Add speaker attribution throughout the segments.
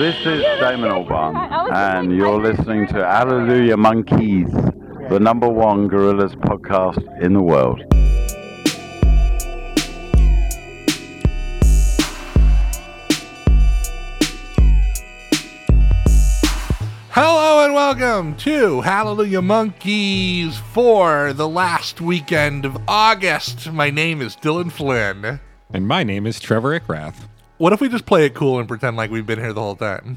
Speaker 1: This is Damon Albarn, and you're listening to Hallelujah Monkeys, the number one Gorillaz podcast in the world.
Speaker 2: Hello and welcome to Hallelujah Monkeys for the last weekend of August. My name is Dylan Flynn.
Speaker 3: And my name is Trevor Ickrath.
Speaker 2: What if we just play it cool and pretend like we've been here the whole time?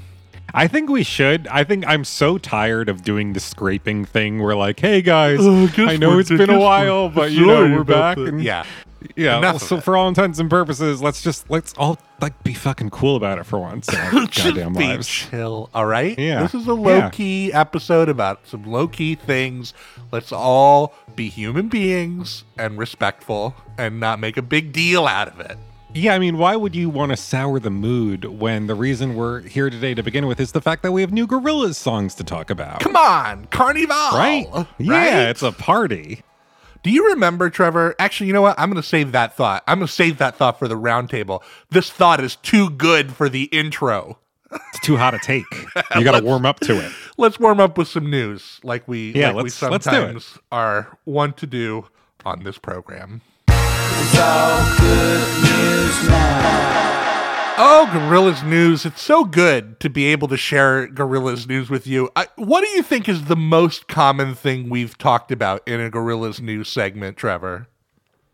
Speaker 3: I think we should. I think I'm so tired of doing the scraping thing. We're like, hey guys,
Speaker 2: oh, guess
Speaker 3: I know it's been a while, but you know we're back. And
Speaker 2: Yeah.
Speaker 3: yeah.
Speaker 2: Enough
Speaker 3: so for all intents and purposes, let's just let's all like be fucking cool about it for once goddamn
Speaker 2: be
Speaker 3: lives.
Speaker 2: chill, all right?
Speaker 3: Yeah.
Speaker 2: This is a low key episode about some low key things. Let's all be human beings and respectful and not make a big deal out of it.
Speaker 3: Yeah, I mean, why would you want to sour the mood when the reason we're here today to begin with is the fact that we have new Gorillaz songs to talk about?
Speaker 2: Come on, Carnival.
Speaker 3: right?
Speaker 2: right?
Speaker 3: Yeah, it's a party.
Speaker 2: Do you remember, Trevor? Actually, you know what? I'm going to save that thought. I'm going to save that thought for the roundtable. This thought is too good for the intro.
Speaker 3: It's too hot to take. You got to warm up to it.
Speaker 2: Let's warm up with some news, like we
Speaker 3: Yeah,
Speaker 2: like we
Speaker 3: let's- let's do it.
Speaker 2: sometimes are want to do on this program. Oh, Gorillaz News. It's so good to be able to share Gorillaz News with you. I, what do you think is the most common thing we've talked about in a Gorillaz News segment, Trevor?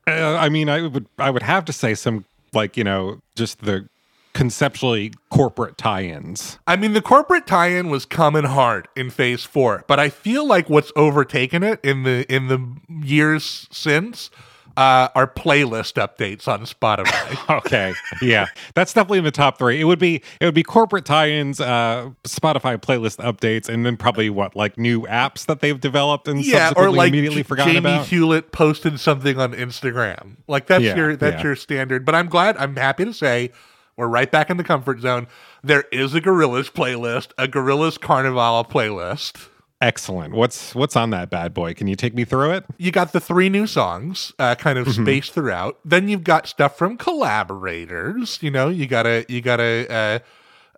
Speaker 3: Uh, I mean, I would I would have to say some like you know just the conceptually corporate tie-ins.
Speaker 2: I mean, the corporate tie-in was coming hard in Phase Four, but I feel like what's overtaken it in the in the years since uh, are playlist updates on Spotify.
Speaker 3: Okay, yeah, that's definitely in the top three. It would be it would be corporate tie-ins, uh, Spotify playlist updates, and then probably what like new apps that they've developed and
Speaker 2: yeah, or like
Speaker 3: immediately
Speaker 2: J-
Speaker 3: forgotten
Speaker 2: Jamie
Speaker 3: about.
Speaker 2: Hewlett posted something on Instagram. Like that's
Speaker 3: Yeah,
Speaker 2: your that's
Speaker 3: yeah.
Speaker 2: your standard. But I'm glad. I'm happy to say we're right back in the comfort zone. There is a Gorillaz playlist, a Gorillaz Carnival playlist.
Speaker 3: Excellent. What's what's on that bad boy? Can you take me through it?
Speaker 2: you got the three new songs uh, kind of
Speaker 3: Mm-hmm.
Speaker 2: spaced throughout then you've got stuff from collaborators you know you got a you got a uh,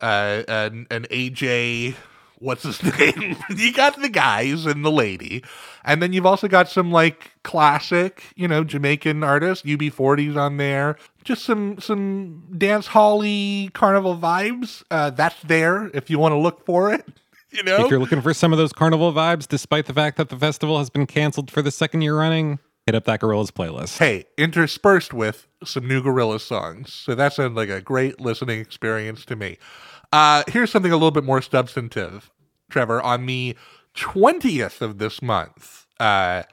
Speaker 2: uh, an, an aj what's his name you got the guys and the lady and then you've also got some like classic you know jamaican artists ub40s on there just some some dance holly carnival vibes uh, that's there if you want to look for it you know
Speaker 3: If you're looking for some of those carnival vibes, despite the fact that the festival has been canceled for the second year running, hit up that Gorillaz playlist.
Speaker 2: hey, interspersed with some new Gorilla songs. So that sounds like a great listening experience to me. Uh, here's something a little bit more substantive, Trevor. On the 20th of this month, uh,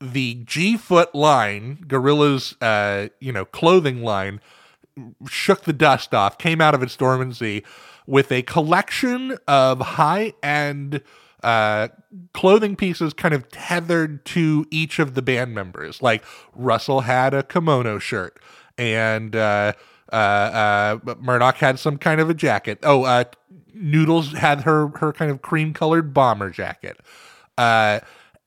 Speaker 2: the G Foot line, Gorilla's, uh, you know, clothing line, shook the dust off, came out of its dormancy with a collection of high end uh, clothing pieces kind of tethered to each of the band members. Like Russell had a kimono shirt, and uh, uh, uh, Murdoch had some kind of a jacket. Oh, uh, Noodles had her her kind of cream colored bomber jacket.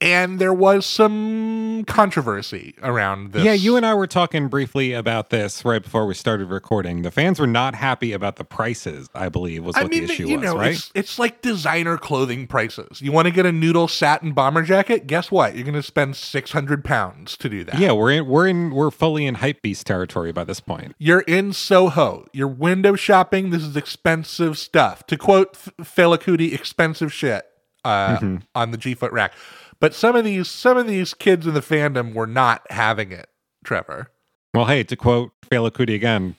Speaker 2: And there was some controversy around this.
Speaker 3: Yeah, you and I were talking briefly about this right before we started recording. The fans were not happy about the prices, I believe, was what
Speaker 2: I mean,
Speaker 3: the issue
Speaker 2: you
Speaker 3: was,
Speaker 2: know,
Speaker 3: right?
Speaker 2: it's, it's like designer clothing prices. You want to get a noodle satin bomber jacket? Guess what? You're going to spend 600 pounds to do that.
Speaker 3: Yeah, we're in we're in we're fully in hype beast territory by this point.
Speaker 2: You're in Soho. You're window shopping. This is expensive stuff. To quote F- Fela Kuti, expensive shit uh,
Speaker 3: Mm-hmm.
Speaker 2: on the G Foot rack. But some of these some of these kids in the fandom were not having it, Trevor.
Speaker 3: Well, hey, to quote Fela Kuti again,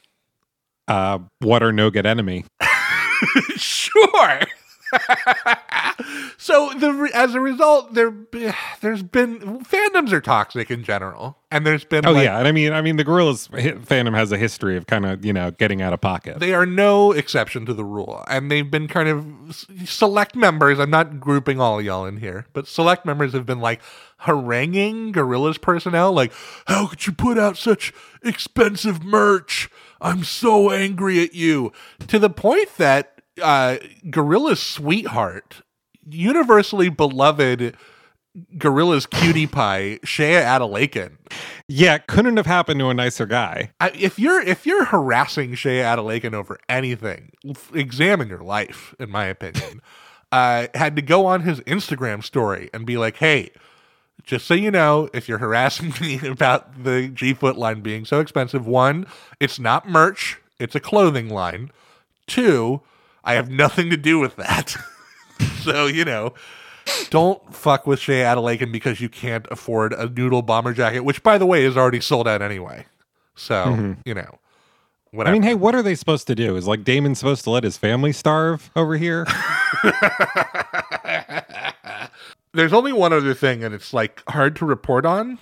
Speaker 3: uh, Water No Get Enemy?
Speaker 2: sure. so the as a result, there there's been fandoms are toxic in general, and there's been
Speaker 3: Oh
Speaker 2: like,
Speaker 3: yeah, and I mean, I mean, the Gorillaz fandom has a history of kind of you know getting out of pocket.
Speaker 2: they are no exception to the rule, and they've been kind of select members. I'm not grouping all y'all in here, but select members have been like haranguing Gorillaz personnel, like, "How could you put out such expensive merch? I'm so angry at you." To the point that uh, Gorilla's sweetheart, universally beloved Gorilla's cutie pie, Seye Adelekan.
Speaker 3: Yeah, couldn't have happened to a nicer guy.
Speaker 2: I, if you're if you're harassing Seye Adelekan over anything, examine your life. In my opinion, uh, had to go on his Instagram story and be like, "Hey, just so you know, if you're harassing me about the G Foot line being so expensive, one, it's not merch; it's a clothing line. Two, I have nothing to do with that. so you know." Don't fuck with Seye Adelekan because you can't afford a noodle bomber jacket, which, by the way, is already sold out anyway. So, you know,
Speaker 3: I mean, hey, what are they supposed to do? Is like Damon supposed to let his family starve over here?
Speaker 2: There's only one other thing, and it's like hard to report on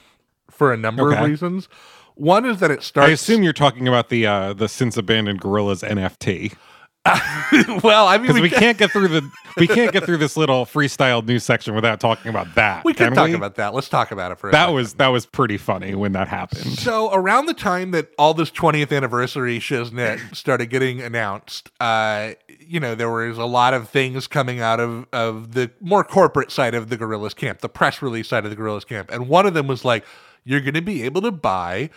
Speaker 2: for a number of reasons. One is that it starts.
Speaker 3: I assume you're talking about the uh the since abandoned Gorillaz NFT
Speaker 2: well, I mean, we,
Speaker 3: we
Speaker 2: can,
Speaker 3: can't get through the we can't get through this little freestyle news section without talking about that.
Speaker 2: we can
Speaker 3: can
Speaker 2: talk
Speaker 3: we?
Speaker 2: about that. Let's talk about it for a
Speaker 3: that.
Speaker 2: second.
Speaker 3: Was that was pretty funny when that happened?
Speaker 2: So around the time that all this 20th anniversary shiznit started getting announced, uh, you know, there was a lot of things coming out of, of the more corporate side of the Gorillaz camp, the press release side of the Gorillaz camp. And one of them was like, you're going to be able to buy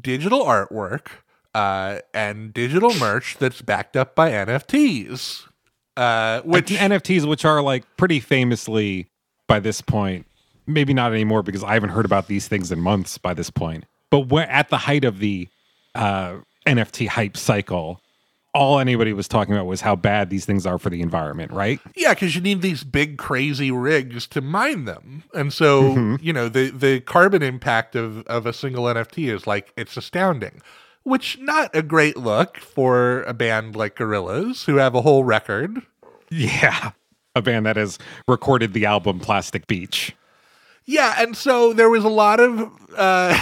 Speaker 2: digital artwork uh, and digital merch that's backed up by NFTs. Uh, which
Speaker 3: NFTs, which are like pretty famously by this point, maybe not anymore because I haven't heard about these things in months by this point. But wh- at the height of the uh, NFT hype cycle, all anybody was talking about was how bad these things are for the environment, right?
Speaker 2: Yeah, because you need these big crazy rigs to mine them, and so you know the the carbon impact of of a single NFT is like it's astounding. Which not a great look for a band like Gorillaz, who have a whole record.
Speaker 3: Yeah. A band that has recorded the album Plastic Beach.
Speaker 2: Yeah, and so there was a lot of, uh,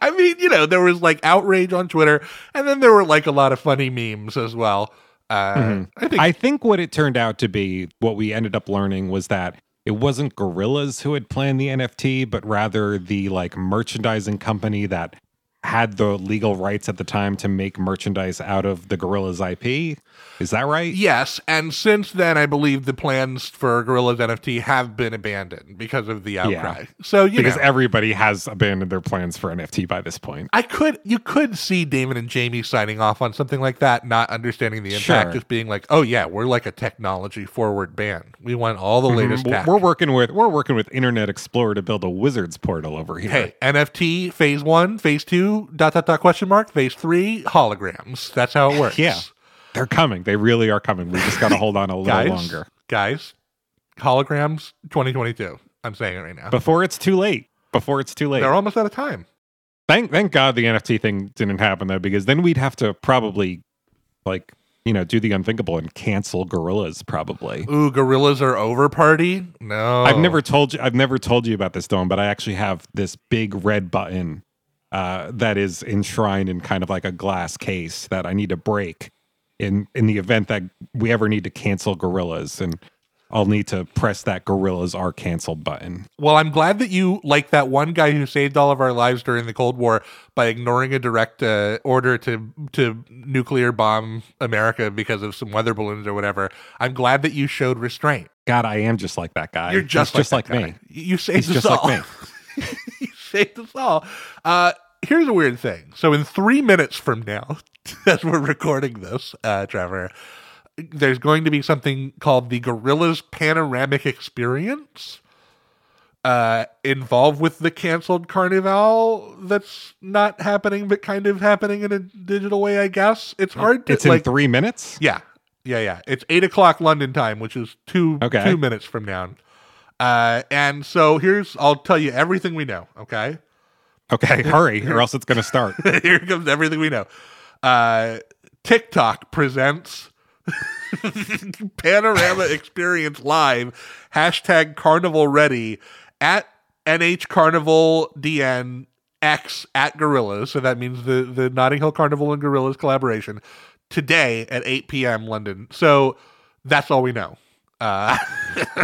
Speaker 2: I mean, you know, there was like outrage on Twitter, and then there were like a lot of funny memes as well. Uh, I think
Speaker 3: I think what it turned out to be, what we ended up learning was that it wasn't Gorillaz who had planned the NFT, but rather the like merchandising company that had the legal rights at the time to make merchandise out of the Gorillaz IP. Is that right?
Speaker 2: Yes, and since then, I believe the plans for Gorilla's NFT have been abandoned because of the outcry. So you
Speaker 3: because
Speaker 2: know,
Speaker 3: everybody has abandoned their plans for NFT by this point.
Speaker 2: I could, you could see Damon and Jamie signing off on something like that, not understanding the impact,
Speaker 3: Sure.
Speaker 2: just being like, "Oh yeah, we're like a technology forward band. We want all the mm-hmm. latest
Speaker 3: We're-
Speaker 2: tech."
Speaker 3: We're working with we're working with Internet Explorer to build a wizard's portal over here.
Speaker 2: Hey, NFT phase one, phase two, dot dot dot question mark, phase three, holograms. That's how it works.
Speaker 3: Yeah. They're coming. They really are coming. We just got to hold on a little
Speaker 2: guys,
Speaker 3: longer
Speaker 2: guys, holograms, 2022. I'm saying it right now.
Speaker 3: before it's too late. Before it's too late.
Speaker 2: They're almost out of time.
Speaker 3: Thank thank God the NFT thing didn't happen though, because then we'd have to probably like you know do the unthinkable and cancel Gorillaz probably.
Speaker 2: Ooh, Gorillaz are over party. No,
Speaker 3: I've never told you I've never told you about this, Dawn, but I actually have this big red button uh, that is enshrined in kind of like a glass case that I need to break in in the event that we ever need to cancel Gorillaz, and I'll need to press that Gorillaz are canceled button.
Speaker 2: Well, I'm glad that you like that one guy who saved all of our lives during the Cold War by ignoring a direct uh, order to to nuclear bomb America because of some weather balloons or whatever. I'm glad that you showed restraint.
Speaker 3: God, I am just like that guy.
Speaker 2: You're just
Speaker 3: He's just
Speaker 2: like,
Speaker 3: like,
Speaker 2: that
Speaker 3: me.
Speaker 2: you saved
Speaker 3: He's
Speaker 2: us
Speaker 3: just
Speaker 2: all.
Speaker 3: like me.
Speaker 2: you saved us all. Uh, here's a weird thing. So in three minutes from now, as we're recording this, uh, Trevor, there's going to be something called the Gorillaz Panoramic Experience. Uh, involved with the canceled carnival that's not happening, but kind of happening in a digital way, I guess. It's hard to
Speaker 3: It's in
Speaker 2: like.
Speaker 3: three minutes.
Speaker 2: Yeah, yeah, yeah. It's eight o'clock London time, which is two
Speaker 3: Okay.
Speaker 2: two minutes from now. Uh, and so here's I'll tell you everything we know. Okay,
Speaker 3: Okay, hurry, or else it's going to start.
Speaker 2: here comes everything we know. Uh, TikTok presents Panorama Experience Live hashtag Carnival Ready at NH Carnival DN X at Gorillaz. So that means the the Notting Hill Carnival and Gorillaz collaboration today at 8 p.m. London. So that's all we know. Uh,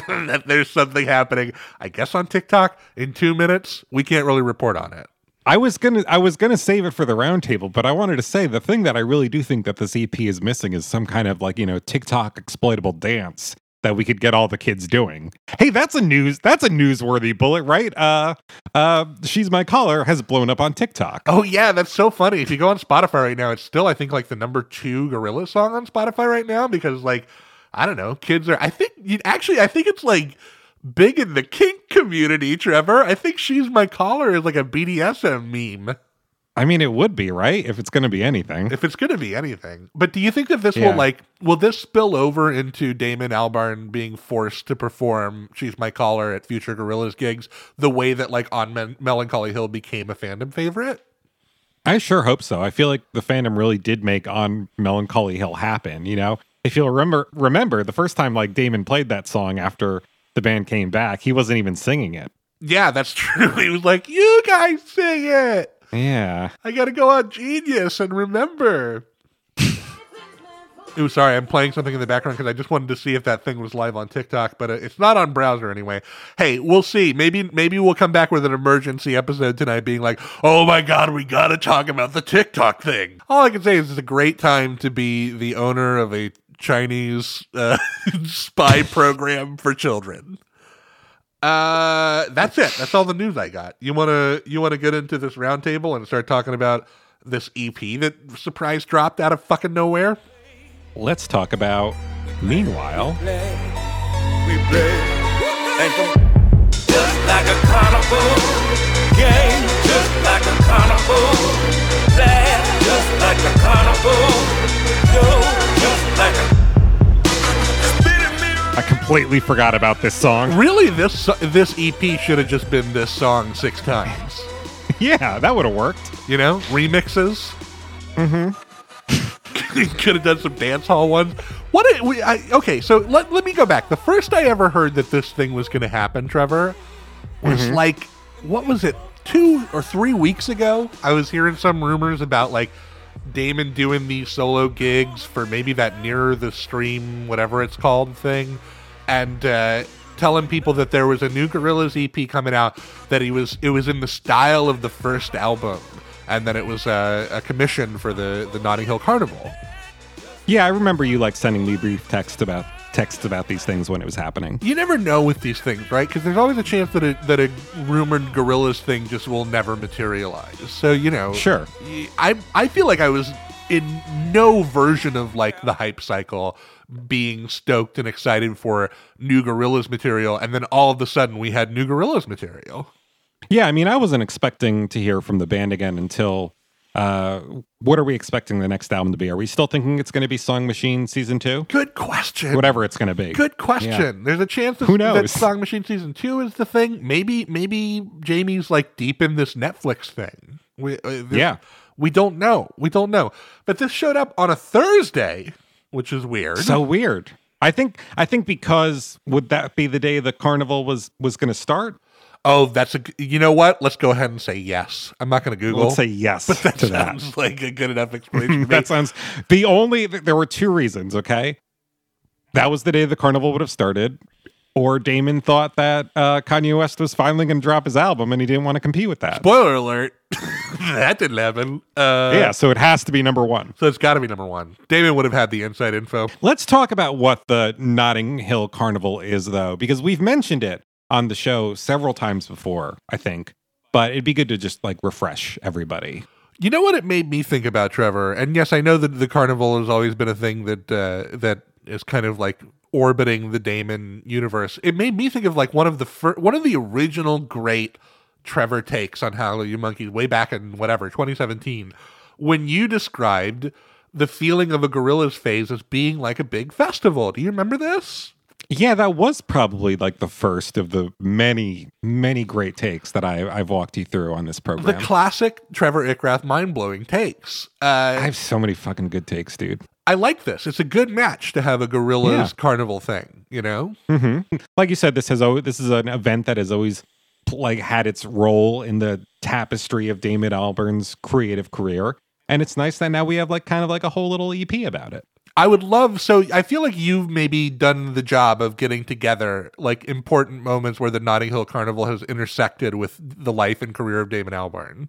Speaker 2: that there's something happening, I guess, on TikTok in two minutes. We can't really report on it.
Speaker 3: I was gonna I was gonna save it for the roundtable, but I wanted to say the thing that I really do think that this EP is missing is some kind of like you know TikTok exploitable dance that we could get all the kids doing. Hey, that's a news that's a newsworthy bullet, right? Uh uh She's My Collar has blown up on TikTok.
Speaker 2: Oh yeah, that's so funny. If you go on Spotify right now, it's still I think like the number two gorilla song on Spotify right now because like I don't know, kids are I think actually I think it's like big in the kink community, Trevor. I think She's My Collar is like a BDSM meme.
Speaker 3: I mean, it would be right if it's going to be anything.
Speaker 2: If it's going to be anything, but do you think that this yeah. will like will this spill over into Damon Albarn being forced to perform "She's My Collar" at future Gorillaz gigs the way that like on Men- Melancholy Hill became a fandom favorite?
Speaker 3: I sure hope so. I feel like the fandom really did make on Melancholy Hill happen. You know, if you'll remember, remember the first time like Damon played that song after the band came back, he wasn't even singing it.
Speaker 2: Yeah, that's true. He was like, "You guys sing it."
Speaker 3: Yeah.
Speaker 2: I gotta go on Genius and remember. Ooh, sorry, I'm playing something in the background because I just wanted to see if that thing was live on TikTok, but uh, it's not on browser anyway. Hey, we'll see. Maybe maybe we'll come back with an emergency episode tonight, being like, "Oh my god, we gotta talk about the TikTok thing." All I can say is it's a great time to be the owner of a Chinese uh, spy program for children. Uh, that's it. That's all the news I got. You wanna you wanna get into this roundtable and start talking about this EP that surprise dropped out of fucking nowhere?
Speaker 3: Let's talk about. Meanwhile, we
Speaker 4: play just like a carnival game, just like a carnival, just like a carnival, just like a
Speaker 3: I completely forgot about this song.
Speaker 2: Really, this this EP should have just been this song six times.
Speaker 3: yeah, that would have worked.
Speaker 2: You know, remixes.
Speaker 3: Mm-hmm.
Speaker 2: Could have done some dance hall ones. What? It, we, I, okay, so let, let me go back. The first I ever heard that this thing was going to happen, Trevor, was mm-hmm. like, what was it? Two or three weeks ago, I was hearing some rumors about like Damon doing these solo gigs for maybe that nearer the stream, whatever it's called thing, and uh, telling people that there was a new Gorillaz EP coming out that he was it was in the style of the first album, and then it was a, a commission for the the Notting Hill Carnival.
Speaker 3: Yeah, I remember you like sending me brief text about texts about these things when it was happening.
Speaker 2: You never know with these things, right? Because there's always a chance that a, that a rumored Gorillaz thing just will never materialize. So you know,
Speaker 3: sure.
Speaker 2: I I feel like I was in no version of like the hype cycle being stoked and excited for new Gorillaz material, and then all of a sudden we had new Gorillaz material.
Speaker 3: Yeah, I mean, I wasn't expecting to hear from the band again until uh, what are we expecting the next album to be? Are we still thinking it's going to be Song Machine season two?
Speaker 2: Good question.
Speaker 3: Whatever it's going to be.
Speaker 2: Good question. Yeah. There's a chance that,
Speaker 3: Who knows?
Speaker 2: that Song Machine season two is the thing. Maybe maybe Jamie's like deep in this Netflix thing. We, uh, this,
Speaker 3: yeah.
Speaker 2: We don't know. We don't know. But this showed up on a Thursday, which is weird.
Speaker 3: So weird. I think I think because would that be the day the carnival was was going to start?
Speaker 2: Oh, that's a. You know what? Let's go ahead and say yes. I'm not going to Google.
Speaker 3: Let's say yes
Speaker 2: but that sounds
Speaker 3: that.
Speaker 2: like a good enough explanation.
Speaker 3: that sounds. The only there were two reasons. Okay, that was the day the carnival would have started, or Damon thought that uh, Kanye West was finally going to drop his album and he didn't want to compete with that.
Speaker 2: Spoiler alert: that didn't happen. Uh,
Speaker 3: yeah, so it has to be number one.
Speaker 2: So it's got to be number one. Damon would have had the inside info.
Speaker 3: Let's talk about what the Notting Hill Carnival is, though, because we've mentioned it on the show several times before, I think. But it'd be good to just like refresh everybody.
Speaker 2: You know what it made me think about, Trevor? And yes, I know that the carnival has always been a thing that uh, that is kind of like orbiting the Damon universe. It made me think of like one of the fir- one of the original great Trevor takes on Hallelujah Monkeys way back in whatever 2017 when you described the feeling of a gorilla's phase as being like a big festival. Do you remember this?
Speaker 3: Yeah, that was probably like the first of the many, many great takes that I, I've walked you through on this program.
Speaker 2: The classic Trevor Ickrath mind blowing takes. Uh,
Speaker 3: I have so many fucking good takes, dude.
Speaker 2: I like this. It's a good match to have a Gorillaz yeah. carnival thing, you know?
Speaker 3: Mm-hmm. Like you said, this has always, this is an event that has always like had its role in the tapestry of Damon Albarn's creative career. And it's nice that now we have like kind of like a whole little EP about it.
Speaker 2: I would love so I feel like you've maybe done the job of getting together like important moments where the Notting Hill Carnival has intersected with the life and career of Damon Albarn.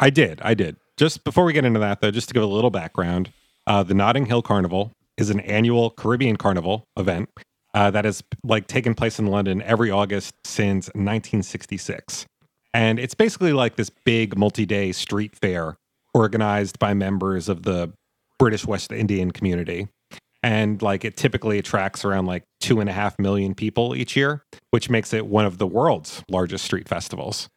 Speaker 3: I did. I did. Just before we get into that though, just to give a little background, uh, the Notting Hill Carnival is an annual Caribbean carnival event uh, that has like taken place in London every August since 1966. And it's basically like this big multi-day street fair organized by members of the British West Indian community. And like it typically attracts around like two and a half million people each year, which makes it one of the world's largest street festivals.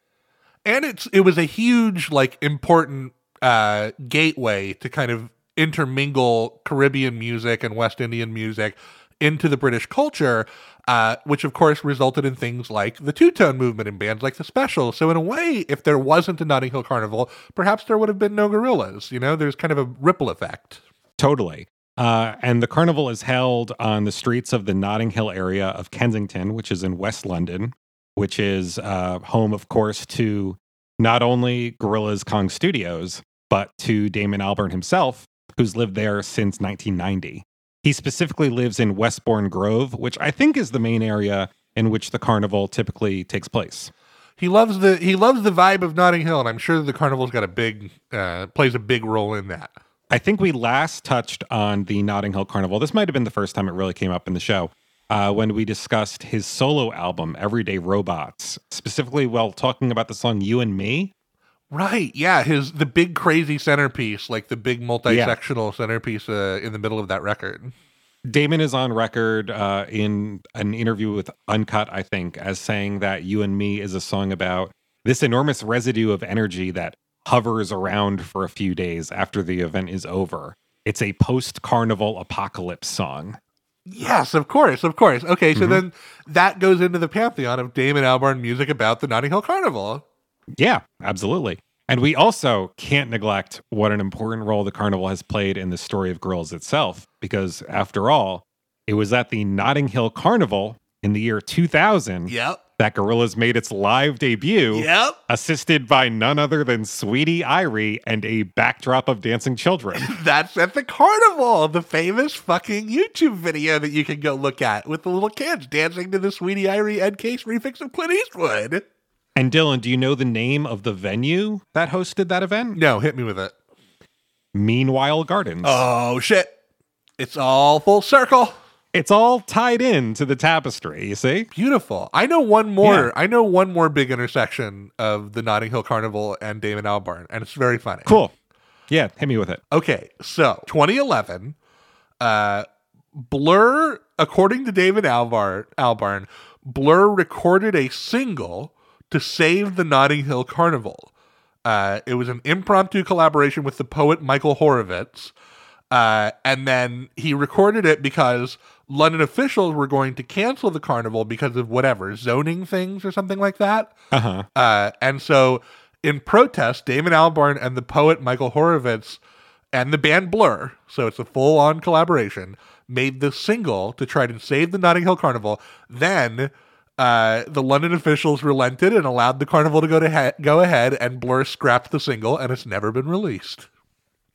Speaker 2: and it's it was a huge like important uh gateway to kind of intermingle caribbean music and west indian music into the british culture uh, which of course resulted in things like the two-tone movement and bands like the special so in a way if there wasn't a notting hill carnival perhaps there would have been no Gorillaz you know there's kind of a ripple effect
Speaker 3: Totally. Uh, and the carnival is held on the streets of the Notting Hill area of Kensington, which is in West London, which is uh, home, of course, to not only Gorillaz Kong Studios, but to Damon Albarn himself, who's lived there since 1990. He specifically lives in Westbourne Grove, which I think is the main area in which the carnival typically takes place.
Speaker 2: he loves the he loves the vibe of notting hill and i'm sure the carnival's got a big uh plays a big role in that
Speaker 3: I think we last touched on the Notting Hill Carnival. This might have been the first time it really came up in the show uh, when we discussed his solo album, Everyday Robots, specifically while talking about the song You and Me.
Speaker 2: Right. Yeah. His the big crazy centerpiece, like the big multi-sectional centerpiece uh, in the middle of that record.
Speaker 3: Damon is on record uh, in an interview with Uncut, I think, as saying that You and Me is a song about this enormous residue of energy that hovers around for a few days after the event is over. It's a post carnival apocalypse song.
Speaker 2: Yes, of course, of course. Okay, so then that goes into the pantheon of Damon Albarn music about the Notting Hill Carnival.
Speaker 3: Yeah, absolutely. And we also can't neglect what an important role the carnival has played in the story of girls itself, because after all, it was at the Notting Hill Carnival in the year 2000
Speaker 2: Yep.
Speaker 3: that Gorillaz made its live debut,
Speaker 2: Yep.
Speaker 3: assisted by none other than Sweetie Irie and a backdrop of dancing children.
Speaker 2: That's at the carnival, the famous fucking YouTube video that you can go look at with the little kids dancing to the Sweetie Irie Ed Case remix of Clint Eastwood.
Speaker 3: And Dylan, do you know the name of the venue that hosted that event?
Speaker 2: No, hit me with it.
Speaker 3: Meanwhile Gardens.
Speaker 2: Oh shit. It's all full circle.
Speaker 3: It's all tied in to the tapestry, you see?
Speaker 2: Beautiful. I know one more.
Speaker 3: Yeah.
Speaker 2: I know one more big intersection of the Notting Hill Carnival and Damon Albarn, and it's very funny.
Speaker 3: Cool. Yeah, hit me with it.
Speaker 2: Okay, so 2011, uh, Blur, according to David Albar, Albarn, Blur recorded a single to save the Notting Hill Carnival. Uh, it was an impromptu collaboration with the poet Michael Horovitz. Uh, and then he recorded it because London officials were going to cancel the carnival because of whatever zoning things or something like that.
Speaker 3: Uh-huh.
Speaker 2: Uh, and so, in protest, Damon Albarn and the poet Michael Horovitz and the band Blur, so it's a full on collaboration, made this single to try to save the Notting Hill Carnival. Then uh, the London officials relented and allowed the carnival to go to he- go ahead, and Blur scrapped the single, and it's never been released.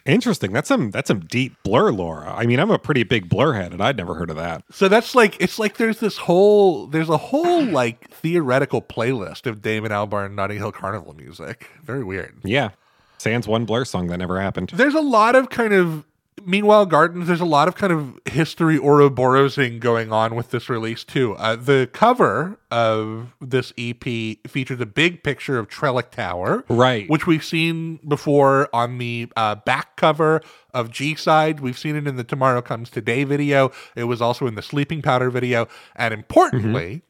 Speaker 3: Interesting. That's some that's some deep blur lore. I mean, I'm a pretty big blur head, and I'd never heard of that.
Speaker 2: So that's like it's like there's this whole there's a whole like theoretical playlist of Damon Albarn Notting Hill Carnival music. Very weird.
Speaker 3: Yeah. Sans one blur song that never happened.
Speaker 2: there's a lot of kind of meanwhile gardens there's a lot of kind of history ouroborosing going on with this release too uh, the cover of this ep features a big picture of trellick tower
Speaker 3: Right.
Speaker 2: which we've seen before on the uh, back cover of G Side. We've seen it in the Tomorrow Comes Today video. It was also in the Sleeping Powder video. And importantly,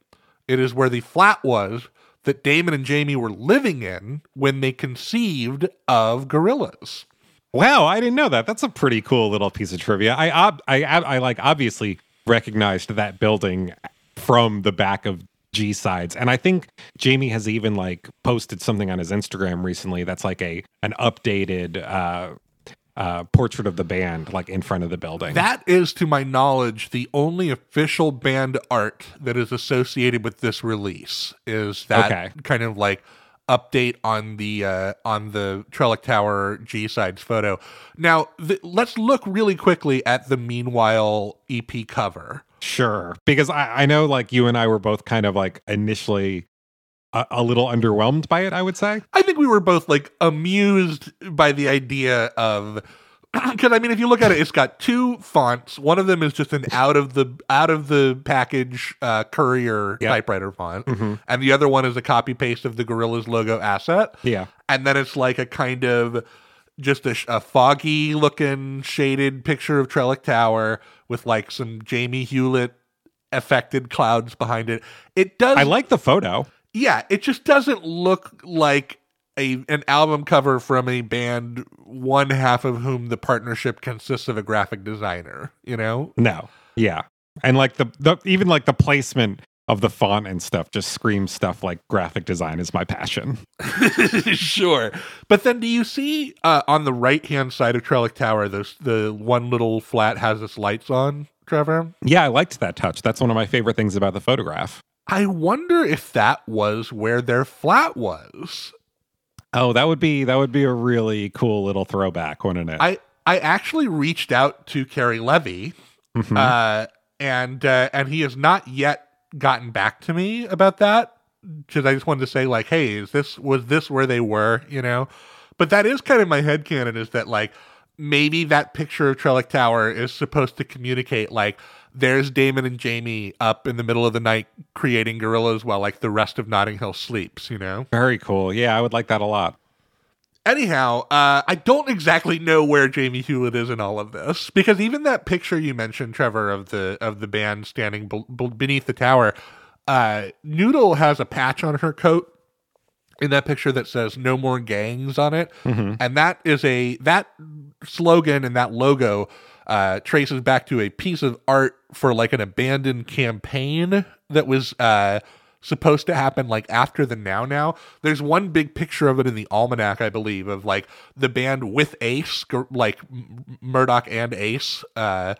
Speaker 2: it is where the flat was that Damon and Jamie were living in when they conceived of Gorillaz.
Speaker 3: Wow, I didn't know that. That's a pretty cool little piece of trivia. I ob- I, I, I like obviously recognized that building from the back of G sides, and I think Jamie has even like posted something on his Instagram recently that's like a an updated uh, uh, portrait of the band like in front of the building.
Speaker 2: That is, to my knowledge, the only official band art that is associated with this release. Is that
Speaker 3: Okay.
Speaker 2: kind of like update on the uh, on the Trellick Tower G sides photo? Now, th- let's look really quickly at the Meanwhile EP cover.
Speaker 3: Sure. Because I, I know like you and I were both kind of like initially a, a little underwhelmed by it, I would say.
Speaker 2: I think we were both like amused by the idea of because I mean, if you look at it, it's got two fonts. One of them is just an out of the out of the package uh, courier
Speaker 3: Yep.
Speaker 2: typewriter font, and the other one is a copy paste of the Gorillaz logo asset.
Speaker 3: Yeah.
Speaker 2: and then it's like a kind of just a, a foggy looking shaded picture of Trellick Tower with like some Jamie Hewlett affected clouds behind it. It does
Speaker 3: I like the photo.
Speaker 2: yeah, it just doesn't look like a an album cover from a band one half of whom the partnership consists of a graphic designer, you know?
Speaker 3: No. Yeah. And like the, the even like the placement of the font and stuff just screams stuff like graphic design is my passion.
Speaker 2: sure. But then do you see uh, on the right-hand side of Trellick Tower those the one little flat has its lights on, Trevor?
Speaker 3: Yeah, I liked that touch. That's one of my favorite things about the photograph.
Speaker 2: I wonder if that was where their flat was.
Speaker 3: Oh, that would be that would be a really cool little throwback, wouldn't it?
Speaker 2: I I actually reached out to Carrie Levy,
Speaker 3: Mhm.
Speaker 2: uh, and uh, and he has not yet gotten back to me about that. Because I just wanted to say, like, hey, is this was this where they were? You know, but that is kind of my headcanon is that like maybe that picture of Trellick Tower is supposed to communicate like there's Damon and Jamie up in the middle of the night creating Gorillaz while like the rest of Notting Hill sleeps. You know.
Speaker 3: Very cool. Yeah, I would like that a lot.
Speaker 2: Anyhow, uh, I don't exactly know where Jamie Hewlett is in all of this because even that picture you mentioned, Trevor, of the of the band standing b- b- beneath the tower, uh, Noodle has a patch on her coat in that picture that says "No more gangs" on it, and that is a that slogan and that logo uh, traces back to a piece of art for like an abandoned campaign that was uh, supposed to happen like after the now now. There's one big picture of it in the almanac, I believe, of like the band with Ace, like Murdoch and Ace. Uh,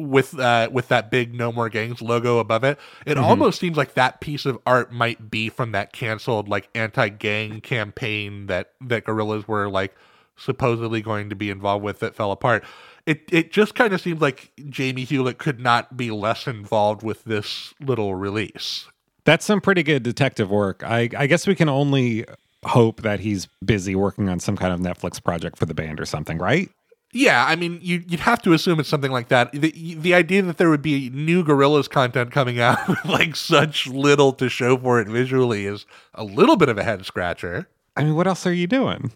Speaker 2: with uh with that big no more gangs logo above it it almost seems like that piece of art might be from that canceled like anti-gang campaign that that Gorillaz were like supposedly going to be involved with that fell apart it it just kind of seems like Jamie Hewlett could not be less involved with this little release
Speaker 3: That's some pretty good detective work. I, I guess we can only hope that he's busy working on some kind of Netflix project for the band or something, right?
Speaker 2: Yeah, I mean, you, you'd have to assume it's something like that. The, the idea that there would be new Gorillaz content coming out with like such little to show for it visually is a little bit of a head scratcher.
Speaker 3: I mean, what else are you doing?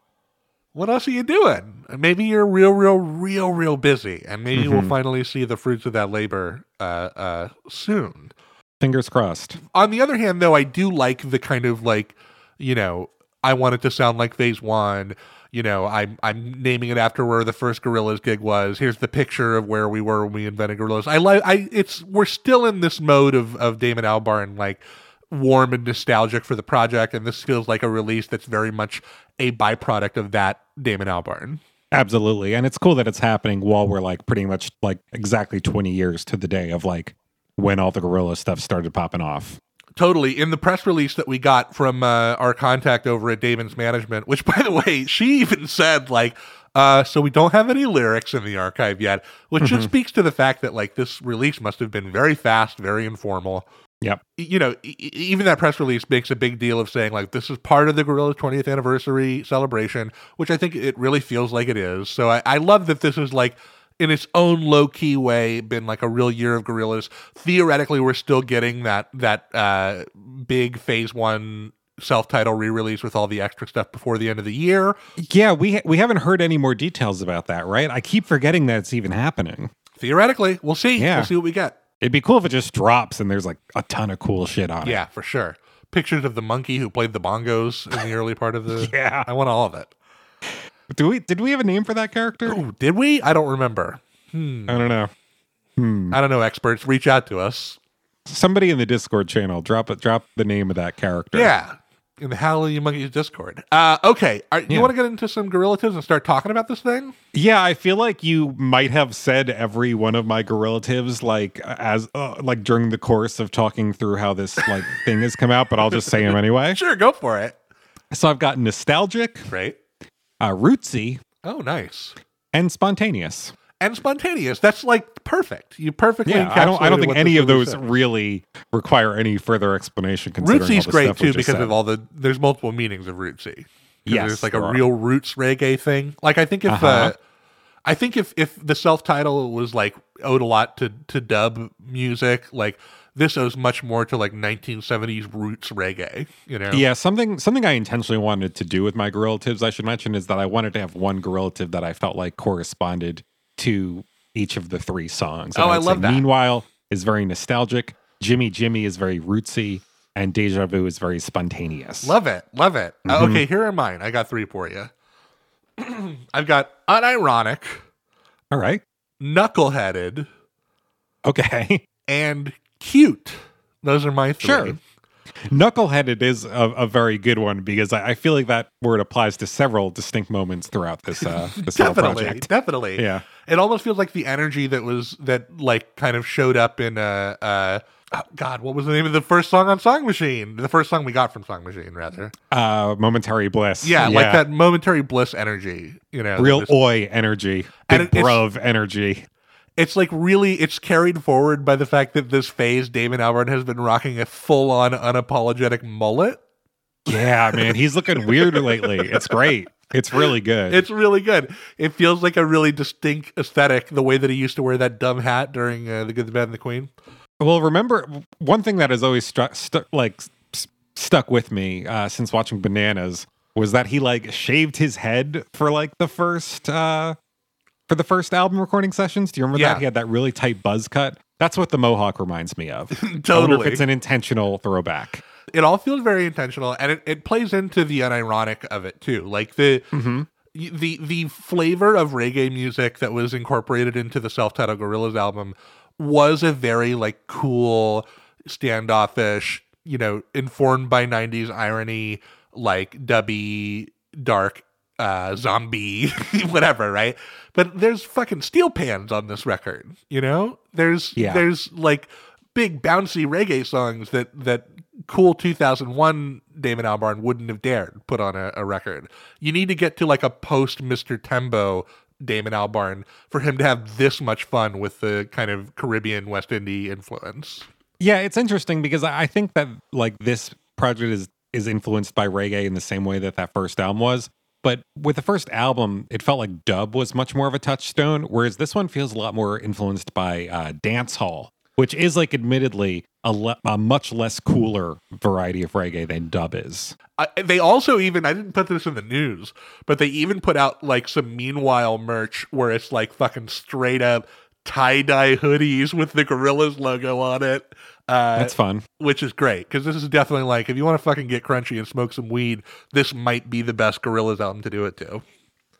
Speaker 2: What else are you doing? Maybe you're real, real, real, real busy, and maybe we'll finally see the fruits of that labor uh, uh, soon.
Speaker 3: Fingers crossed.
Speaker 2: On the other hand, though, I do like the kind of like, you know, I want it to sound like Phase One. You know, I'm I'm naming it after where the first Gorillaz gig was. Here's the picture of where we were when we invented Gorillaz. I like I it's we're still in this mode of of Damon Albarn like warm and nostalgic for the project, and this feels like a release that's very much a byproduct of that Damon Albarn.
Speaker 3: Absolutely. And it's cool that it's happening while we're like pretty much like exactly 20 years to the day of like when all the gorilla stuff started popping off.
Speaker 2: Totally. In the press release that we got from uh, our contact over at Damon's Management, which, by the way, she even said, like, uh, so we don't have any lyrics in the archive yet, which just speaks to the fact that, like, this release must have been very fast, very informal.
Speaker 3: Yep.
Speaker 2: You know, even that press release makes a big deal of saying, like, this is part of the Gorilla's 20th anniversary celebration, which I think it really feels like it is. So I, I love that this is, like, in its own low key way, been like a real year of Gorillaz. Theoretically, we're still getting that that uh, big phase one self title re release with all the extra stuff before the end of the year.
Speaker 3: Yeah, we ha- we haven't heard any more details about that, right? I keep forgetting that it's even happening.
Speaker 2: Theoretically, we'll see.
Speaker 3: Yeah.
Speaker 2: We'll see what we get.
Speaker 3: It'd be cool if it just drops and there's like a ton of cool shit on it.
Speaker 2: Yeah, for sure. Pictures of the monkey who played the bongos in the early part of the.
Speaker 3: Yeah.
Speaker 2: I want all of it.
Speaker 3: Do we did we have a name for that character?
Speaker 2: Ooh, did we? I don't remember. Hmm.
Speaker 3: I don't know. Hmm.
Speaker 2: I don't know. Experts, reach out to us.
Speaker 3: Somebody in the Discord channel drop it drop the name of that character.
Speaker 2: Yeah. In the Hallelujah Monkeys Discord. Uh, okay. Are, You want to get into some gorillatives and start talking about this thing?
Speaker 3: Yeah, I feel like you might have said every one of my gorillatives like as uh, like during the course of talking through how this like thing has come out, but I'll just say them anyway.
Speaker 2: Sure, go for it.
Speaker 3: So I've got nostalgic,
Speaker 2: right?
Speaker 3: uh, rootsy,
Speaker 2: Oh, nice.
Speaker 3: and spontaneous.
Speaker 2: And spontaneous. That's like perfect. You perfectly.
Speaker 3: Yeah, I don't. I don't think any of those
Speaker 2: is.
Speaker 3: really require any further explanation. Considering all the
Speaker 2: great too because
Speaker 3: said.
Speaker 2: of all the. There's multiple meanings of rootsy. 'Cause
Speaker 3: Yes,
Speaker 2: there's like
Speaker 3: there
Speaker 2: a
Speaker 3: are.
Speaker 2: real roots reggae thing. Like I think if uh
Speaker 3: Uh-huh.
Speaker 2: I think if if the self title was like owed a lot to to dub music, like this owes much more to like 1970s roots reggae. You know?
Speaker 3: Yeah, something something I intentionally wanted to do with my gorillatives, I should mention, is that I wanted to have one gorillative that I felt like corresponded to each of the three songs.
Speaker 2: Oh, I
Speaker 3: would
Speaker 2: love that.
Speaker 3: Meanwhile is very nostalgic. Jimmy Jimmy is very rootsy, and Deja Vu is very spontaneous.
Speaker 2: Love it. Love it. Uh,
Speaker 3: Mhm.
Speaker 2: okay, here are mine. I got three for you. I've got unironic,
Speaker 3: All right.
Speaker 2: knuckleheaded,
Speaker 3: Okay.
Speaker 2: and cute. Those are my three.
Speaker 3: Sure. Knuckleheaded is a, a very good one because I, I feel like that word applies to several distinct moments throughout this uh this
Speaker 2: Definitely,
Speaker 3: project.
Speaker 2: definitely.
Speaker 3: Yeah.
Speaker 2: It almost feels like the energy that was that like kind of showed up in uh uh oh, God, what was the name of the first song on Song Machine? The first song we got from Song Machine, rather.
Speaker 3: Uh momentary bliss.
Speaker 2: Yeah, like that momentary bliss energy. You know,
Speaker 3: real oi energy.
Speaker 2: And
Speaker 3: Big bruv energy.
Speaker 2: It's like really it's carried forward by the fact that this phase Damon Albarn has been rocking a full on unapologetic mullet.
Speaker 3: Yeah, man, he's looking weird lately. It's great. It's really good.
Speaker 2: It's really good. It feels like a really distinct aesthetic, the way that he used to wear that dumb hat during uh, the Good, the Bad, and the Queen.
Speaker 3: well, remember one thing that has always struck stu- like s- stuck with me uh, since watching Bananaz was that he like shaved his head for like the first uh for the first album recording sessions. Do you remember
Speaker 2: Yeah.
Speaker 3: that he had that really tight buzz cut? That's what the mohawk reminds me of. Wonder if
Speaker 2: Totally.
Speaker 3: it's an intentional throwback.
Speaker 2: It all feels very intentional, and it, it plays into the unironic of it too. Like the
Speaker 3: Mhm.
Speaker 2: the the flavor of reggae music that was incorporated into the self-titled Gorillaz album was a very like cool, standoffish, you know, informed by '90s irony, like dubby, dark, uh, zombie, whatever, right? But there's fucking steel pans on this record, you know. There's
Speaker 3: Yeah.
Speaker 2: there's like big bouncy reggae songs that that cool 2001 Damon Albarn wouldn't have dared put on a, a record. You need to get to like a post Mr. Tembo Damon Albarn for him to have this much fun with the kind of Caribbean West Indie influence.
Speaker 3: Yeah, it's interesting because I I think that like this project is is influenced by reggae in the same way that that first album was. But with the first album, it felt like dub was much more of a touchstone, whereas this one feels a lot more influenced by uh, dance hall, which is like admittedly a, le- a much less cooler variety of reggae than dub is.
Speaker 2: I, they also even I didn't put this in the news, but they even put out like some meanwhile merch where it's like fucking straight up tie dye hoodies with the Gorillaz logo on it. Uh,
Speaker 3: That's fun.
Speaker 2: which is great because this is definitely like if you want to fucking get crunchy and smoke some weed, this might be the best Gorillaz album to do it to.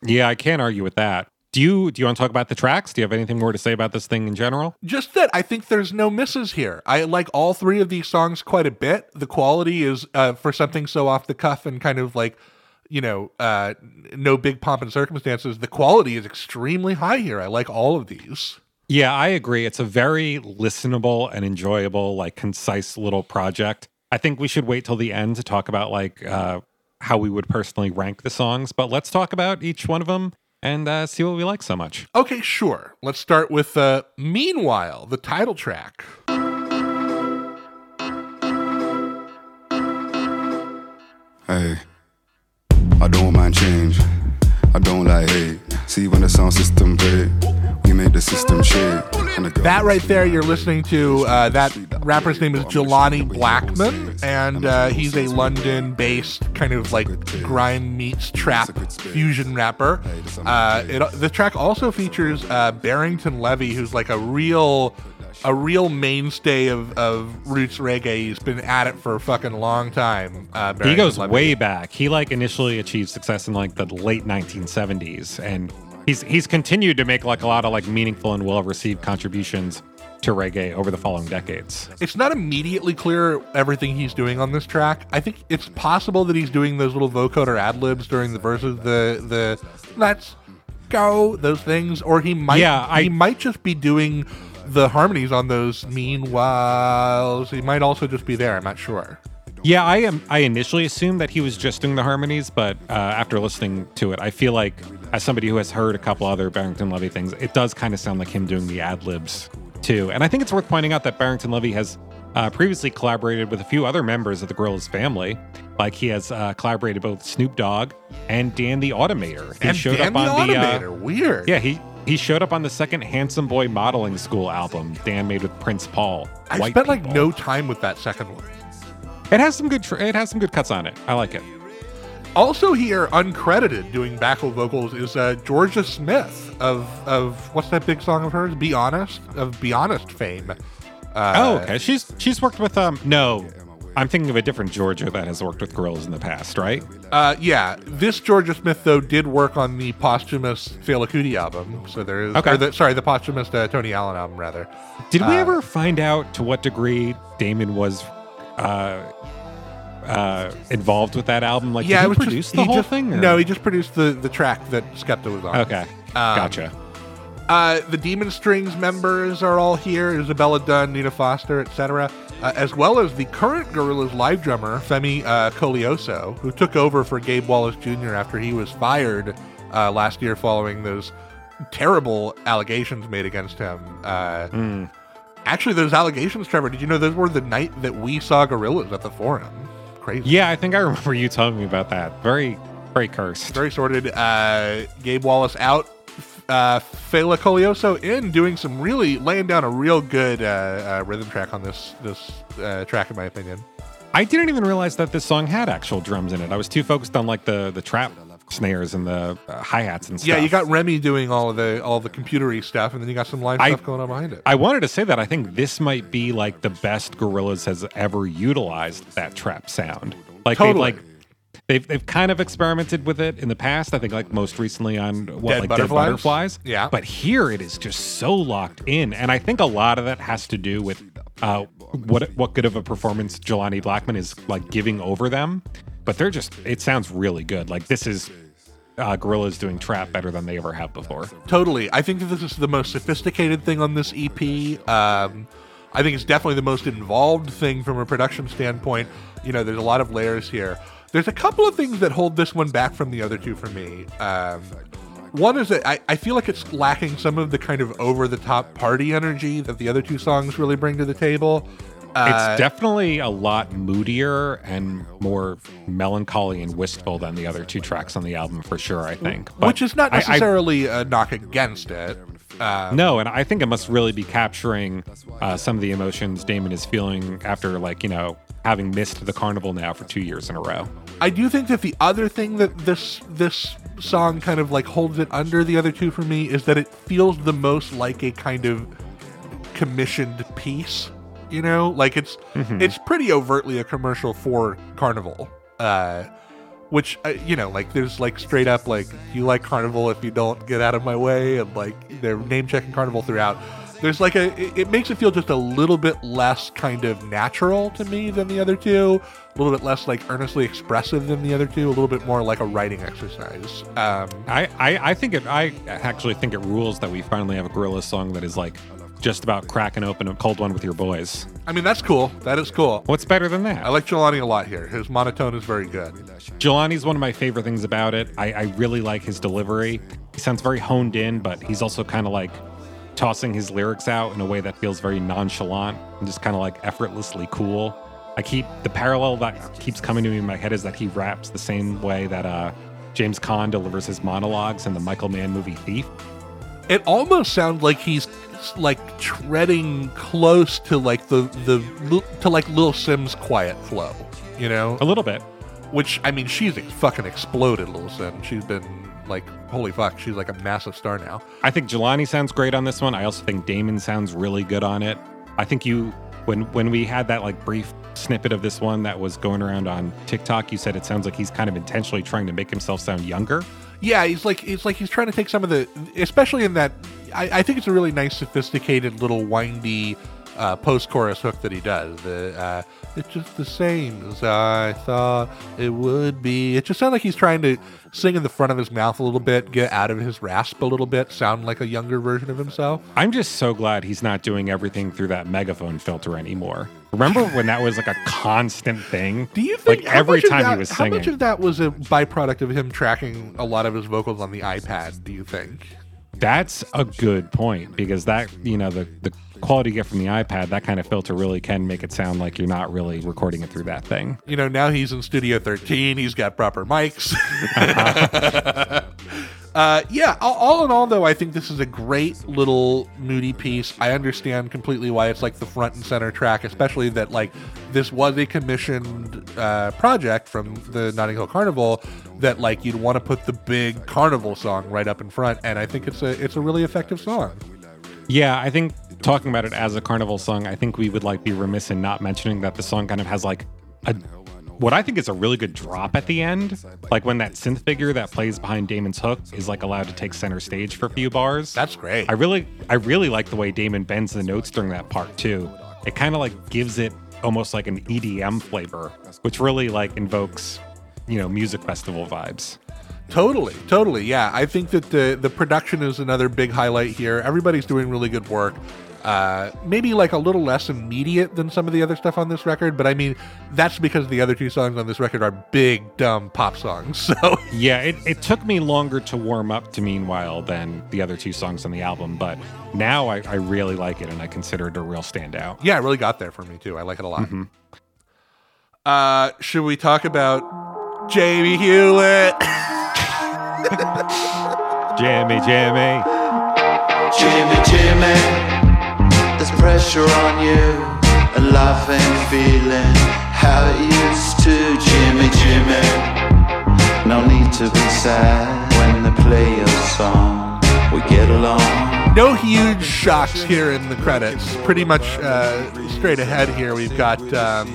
Speaker 3: Yeah, I can't argue with that. Do you do you want to talk about the tracks? Do you have anything more to say about this thing in general?
Speaker 2: Just that I think there's no misses here. I like all three of these songs quite a bit. The quality is uh, for something so off the cuff and kind of like you know uh, no big pomp and circumstances. The quality is extremely high here. I like all of these.
Speaker 3: Yeah, I agree. It's a very listenable and enjoyable, like concise little project. I think we should wait till the end to talk about like uh, how we would personally rank the songs. But let's talk about each one of them and uh, see what we like so much.
Speaker 2: Okay, sure. Let's start with uh, "Meanwhile," the title track.
Speaker 5: Hey, I don't mind change. I don't like hate. See when the sound system play, we make the system shake. And the girl-
Speaker 2: That right there, you're listening to uh, that rapper's name is Jelani Blackman, and uh, he's a London-based kind of like grime meets trap fusion rapper. Uh, it, the track also features uh, Barrington Levy, who's like a real, a real mainstay of, of roots reggae. He's been at it for a fucking long time. Uh,
Speaker 3: he goes way back. He like initially achieved success in like the late 1970s, and he's he's continued to make like a lot of like meaningful and well received contributions to reggae over the following decades.
Speaker 2: It's not immediately clear everything he's doing on this track. I think it's possible that he's doing those little vocoder ad libs during the verses, the the let's go those things, or he might
Speaker 3: Yeah, I-
Speaker 2: he might just be doing the harmonies on those meanwhiles. He might also just be there. I'm not sure.
Speaker 3: Yeah, I am. I initially assumed that he was just doing the harmonies, but uh, after listening to it, I feel like, as somebody who has heard a couple other Barrington Levy things, it does kind of sound like him doing the ad libs too. And I think it's worth pointing out that Barrington Levy has uh, previously collaborated with a few other members of the Gorillaz family. Like he has uh, collaborated both Snoop Dogg and Dan the Automator. He
Speaker 2: and
Speaker 3: showed
Speaker 2: Dan
Speaker 3: up on
Speaker 2: the
Speaker 3: the.
Speaker 2: Automator.
Speaker 3: Uh,
Speaker 2: Weird.
Speaker 3: yeah, he he showed up on the second Handsome Boy Modeling School album Dan made with Prince Paul.
Speaker 2: I spent like no time with that second one.
Speaker 3: It has some good. Tr- it has some good cuts on it. I like it.
Speaker 2: Also here, uncredited, doing backup vocals is uh, Jorja Smith of of what's that big song of hers? Be Honest of Be Honest fame. Uh,
Speaker 3: Oh, okay. She's she's worked with um. No, I'm thinking of a different Georgia that has worked with girls in the past, right?
Speaker 2: Uh, yeah, this Jorja Smith though did work on the posthumous Fela Kuti album. So there is,
Speaker 3: Okay.
Speaker 2: or the, sorry, the posthumous uh, Tony Allen album rather.
Speaker 3: Did we
Speaker 2: Uh,
Speaker 3: ever find out to what degree Damon was uh, uh, involved with that album? Like,
Speaker 2: yeah,
Speaker 3: did he produce
Speaker 2: just,
Speaker 3: the
Speaker 2: he
Speaker 3: whole
Speaker 2: just-
Speaker 3: thing? or-
Speaker 2: No, he just produced the the track that Skepta was on.
Speaker 3: Okay,
Speaker 2: Um,
Speaker 3: gotcha.
Speaker 2: Uh, the Demon Strings members are all here: Isabella Dunn, Nina Foster, etc., uh, as well as the current Gorillaz live drummer Femi uh, Koleoso, who took over for Gabe Wallace Jr. after he was fired uh, last year following those terrible allegations made against him. Uh,
Speaker 3: Hmm.
Speaker 2: Actually, those allegations, Trevor, did you know those were the night that we saw Gorillaz at the Forum? Crazy.
Speaker 3: Yeah, I think I remember you telling me about that. Very, very cursed.
Speaker 2: very sorted. Uh, Gabe Wallace out. Uh, Fela Koleoso in doing some really laying down a real good uh, uh, rhythm track on this this uh, track, in my opinion.
Speaker 3: I didn't even realize that this song had actual drums in it. I was too focused on like the the trap snares and the uh, hi hats and stuff.
Speaker 2: Yeah, you got Remi doing all of the all the computery stuff, and then you got some live
Speaker 3: I-
Speaker 2: stuff going on behind it.
Speaker 3: I wanted to say that I think this might be like the best Gorillaz has ever utilized that trap sound. Like
Speaker 2: Totally.
Speaker 3: they've like they've they've kind of experimented with it in the past. I think like most recently on what
Speaker 2: Dead
Speaker 3: like
Speaker 2: Butterflies?
Speaker 3: Dead Butterflies.
Speaker 2: Yeah.
Speaker 3: But here it is just so locked in, and I think a lot of that has to do with uh, what what good of a performance Jelani Blackman is like giving over them. But they're just it sounds really good. Like this is. Uh, Gorillaz doing trap better than they ever have before.
Speaker 2: Totally. I think this is the most sophisticated thing on this EP. Um, I think it's definitely the most involved thing from a production standpoint. You know, there's a lot of layers here. There's a couple of things that hold this one back from the other two for me. Um, one is that I, I feel like it's lacking some of the kind of over the top party energy that the other two songs really bring to the table. Uh,
Speaker 3: It's definitely a lot moodier and more melancholy and wistful than the other two tracks on the album, for sure. I think, But
Speaker 2: which is not
Speaker 3: I- I-
Speaker 2: necessarily a knock against it. Um,
Speaker 3: no, and I think it must really be capturing uh, some of the emotions Damon is feeling after, like you know, having missed the carnival now for two years in a row.
Speaker 2: I do think that the other thing that this this song kind of like holds it under the other two for me is that it feels the most like a kind of commissioned piece. You know, like it's it's pretty overtly a commercial for Carnival. Uh, which uh, you know, like there's like straight up like you like Carnival if you don't get out of my way, and like they're name checking Carnival throughout. There's like a it, it makes it feel just a little bit less kind of natural to me than the other two, a little bit less like earnestly expressive than the other two, a little bit more like a writing exercise. Um,
Speaker 3: I, I, I think it. I actually think it rules that we finally have a Gorilla song that is like just about cracking open a cold one with your boys.
Speaker 2: I mean, that's cool. That is cool.
Speaker 3: What's better than that?
Speaker 2: I like Jelani a lot here. His monotone is very good.
Speaker 3: Jelani's one of my favorite things about it. I, I really like his delivery. He sounds very honed in, but he's also kind of like tossing his lyrics out in a way that feels very nonchalant and just kind of like effortlessly cool. I keep the parallel that keeps coming to me in my head is that he raps the same way that uh, James Caan delivers his monologues in the Michael Mann movie Thief.
Speaker 2: It almost sounds like he's like treading close to like the the to like Lil Sim's quiet flow, you know.
Speaker 3: A little bit.
Speaker 2: Which I mean, she's fucking exploded, Lil Sim. She's been like, holy fuck, she's like a massive star now.
Speaker 3: I think Jelani sounds great on this one. I also think Damon sounds really good on it. I think you when when we had that like brief snippet of this one that was going around on TikTok, you said it sounds like he's kind of intentionally trying to make himself sound younger.
Speaker 2: Yeah, he's like it's like he's trying to take some of the, especially in that. I, I think it's a really nice, sophisticated little windy uh, post-chorus hook that he does. The uh, it's just the same as I thought it would be. It just sounds like he's trying to sing in the front of his mouth a little bit, get out of his rasp a little bit, sound like a younger version of himself.
Speaker 3: I'm just so glad he's not doing everything through that megaphone filter anymore. Remember when that was like a constant thing?
Speaker 2: Do you think
Speaker 3: like every time he
Speaker 2: that-
Speaker 3: was
Speaker 2: How much of that was a byproduct of him tracking a lot of his vocals on the iPad? Do you think?
Speaker 3: That's a good point because that, you know, the, the quality you get from the iPad, that kind of filter really can make it sound like you're not really recording it through that thing.
Speaker 2: You know, now he's in Studio 13. He's got proper mics. Uh, yeah, all, all in all, though, I think this is a great little moody piece. I understand completely why it's like the front and center track, especially that like this was a commissioned uh, project from the Notting Hill Carnival. That like you'd want to put the big carnival song right up in front, and I think it's a it's a really effective song.
Speaker 3: Yeah, I think talking about it as a carnival song, I think we would like be remiss in not mentioning that the song kind of has like a what I think is a really good drop at the end. Like when that synth figure that plays behind Damon's hook is like allowed to take center stage for a few bars.
Speaker 2: That's great.
Speaker 3: I really I really like the way Damon bends the notes during that part too. It kind of like gives it almost like an EDM flavor, which really like invokes, you know, music festival vibes.
Speaker 2: Totally, totally. Yeah, I think that the the production is another big highlight here. Everybody's doing really good work. Uh, maybe like a little less immediate than some of the other stuff on this record, but I mean that's because the other two songs on this record are big dumb pop songs. So
Speaker 3: Yeah, it, it took me longer to warm up to Meanwhile than the other two songs on the album, but now I, I really like it and I consider it a real standout.
Speaker 2: yeah, it really got there for me too. I like it a lot. Uh, should we talk about Jamie Hewlett?
Speaker 3: Jimmy, Jimmy.
Speaker 6: Jimmy, Jimmy, there's pressure on you, and life ain't feeling how it used to. Jimmy, Jimmy, no need to be sad when they play your song. We get along.
Speaker 2: no huge shocks here in the credits. Pretty much uh, straight ahead here. We've got um,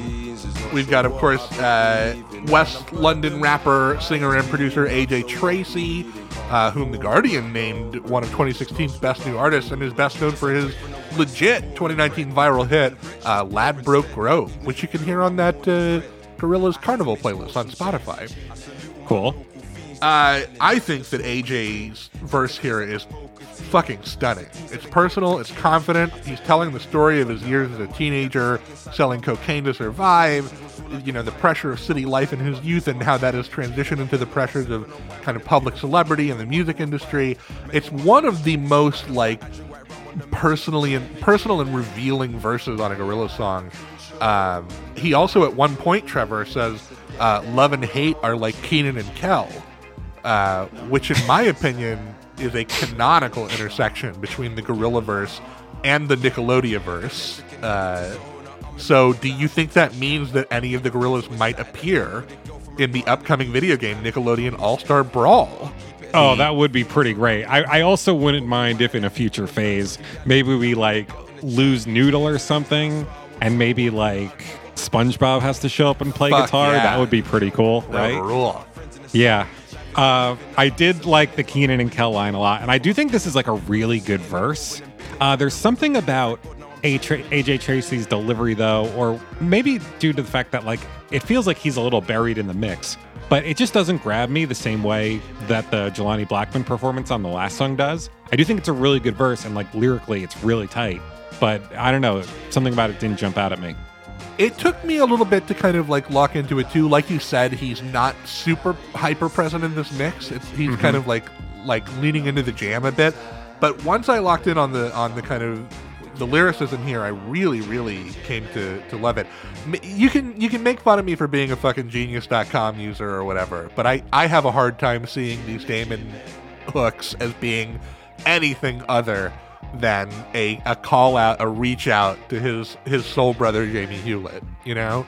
Speaker 2: we've got of course uh, West London rapper, singer, and producer AJ Tracey, uh, whom the Guardian named one of 2016's best new artists, and is best known for his legit 2019 viral hit uh, "Ladbroke Grove," which you can hear on that uh, Gorillaz Carnival playlist on Spotify.
Speaker 3: Cool.
Speaker 2: Uh, I think that AJ's verse here is fucking stunning. It's personal, it's confident. He's telling the story of his years as a teenager, selling cocaine to survive, you know, the pressure of city life in his youth and how that has transitioned into the pressures of kind of public celebrity and the music industry. It's one of the most like personally and personal and revealing verses on a gorilla song. Um, he also at one point, Trevor says, uh, "Love and hate are like Kenan and Kel," uh, which, in my opinion, is a canonical intersection between the Gorilla verse and the Nickelodeon verse. Uh, so, do you think that means that any of the Gorillaz might appear in the upcoming video game Nickelodeon All Star Brawl?
Speaker 3: Oh, that would be pretty great. I, I also wouldn't mind if in a future phase, maybe we like lose Noodle or something, and maybe like SpongeBob has to show up and play
Speaker 2: Fuck
Speaker 3: guitar.
Speaker 2: yeah.
Speaker 3: That would be pretty cool,
Speaker 2: That
Speaker 3: right?
Speaker 2: rule.
Speaker 3: Yeah. Uh, I did like the Kenan and Kel line a lot, and I do think this is like a really good verse. Uh, there's something about AJ Tracey's delivery, though, or maybe due to the fact that like it feels like he's a little buried in the mix, but it just doesn't grab me the same way that the Jelani Blackman performance on the last song does. I do think it's a really good verse, and like lyrically, it's really tight. But I don't know, something about it didn't jump out at me.
Speaker 2: It took me a little bit to kind of like lock into it too. Like you said, he's not super hyper present in this mix. It's he's mm-hmm. kind of like like leaning into the jam a bit. But once I locked in on the on the kind of the lyricism here, I really really came to to love it. You can you can make fun of me for being a fucking genius.com user or whatever, but I I have a hard time seeing these Damon hooks as being anything other than a, a call out, a reach out to his his soul brother Jamie Hewlett. You know,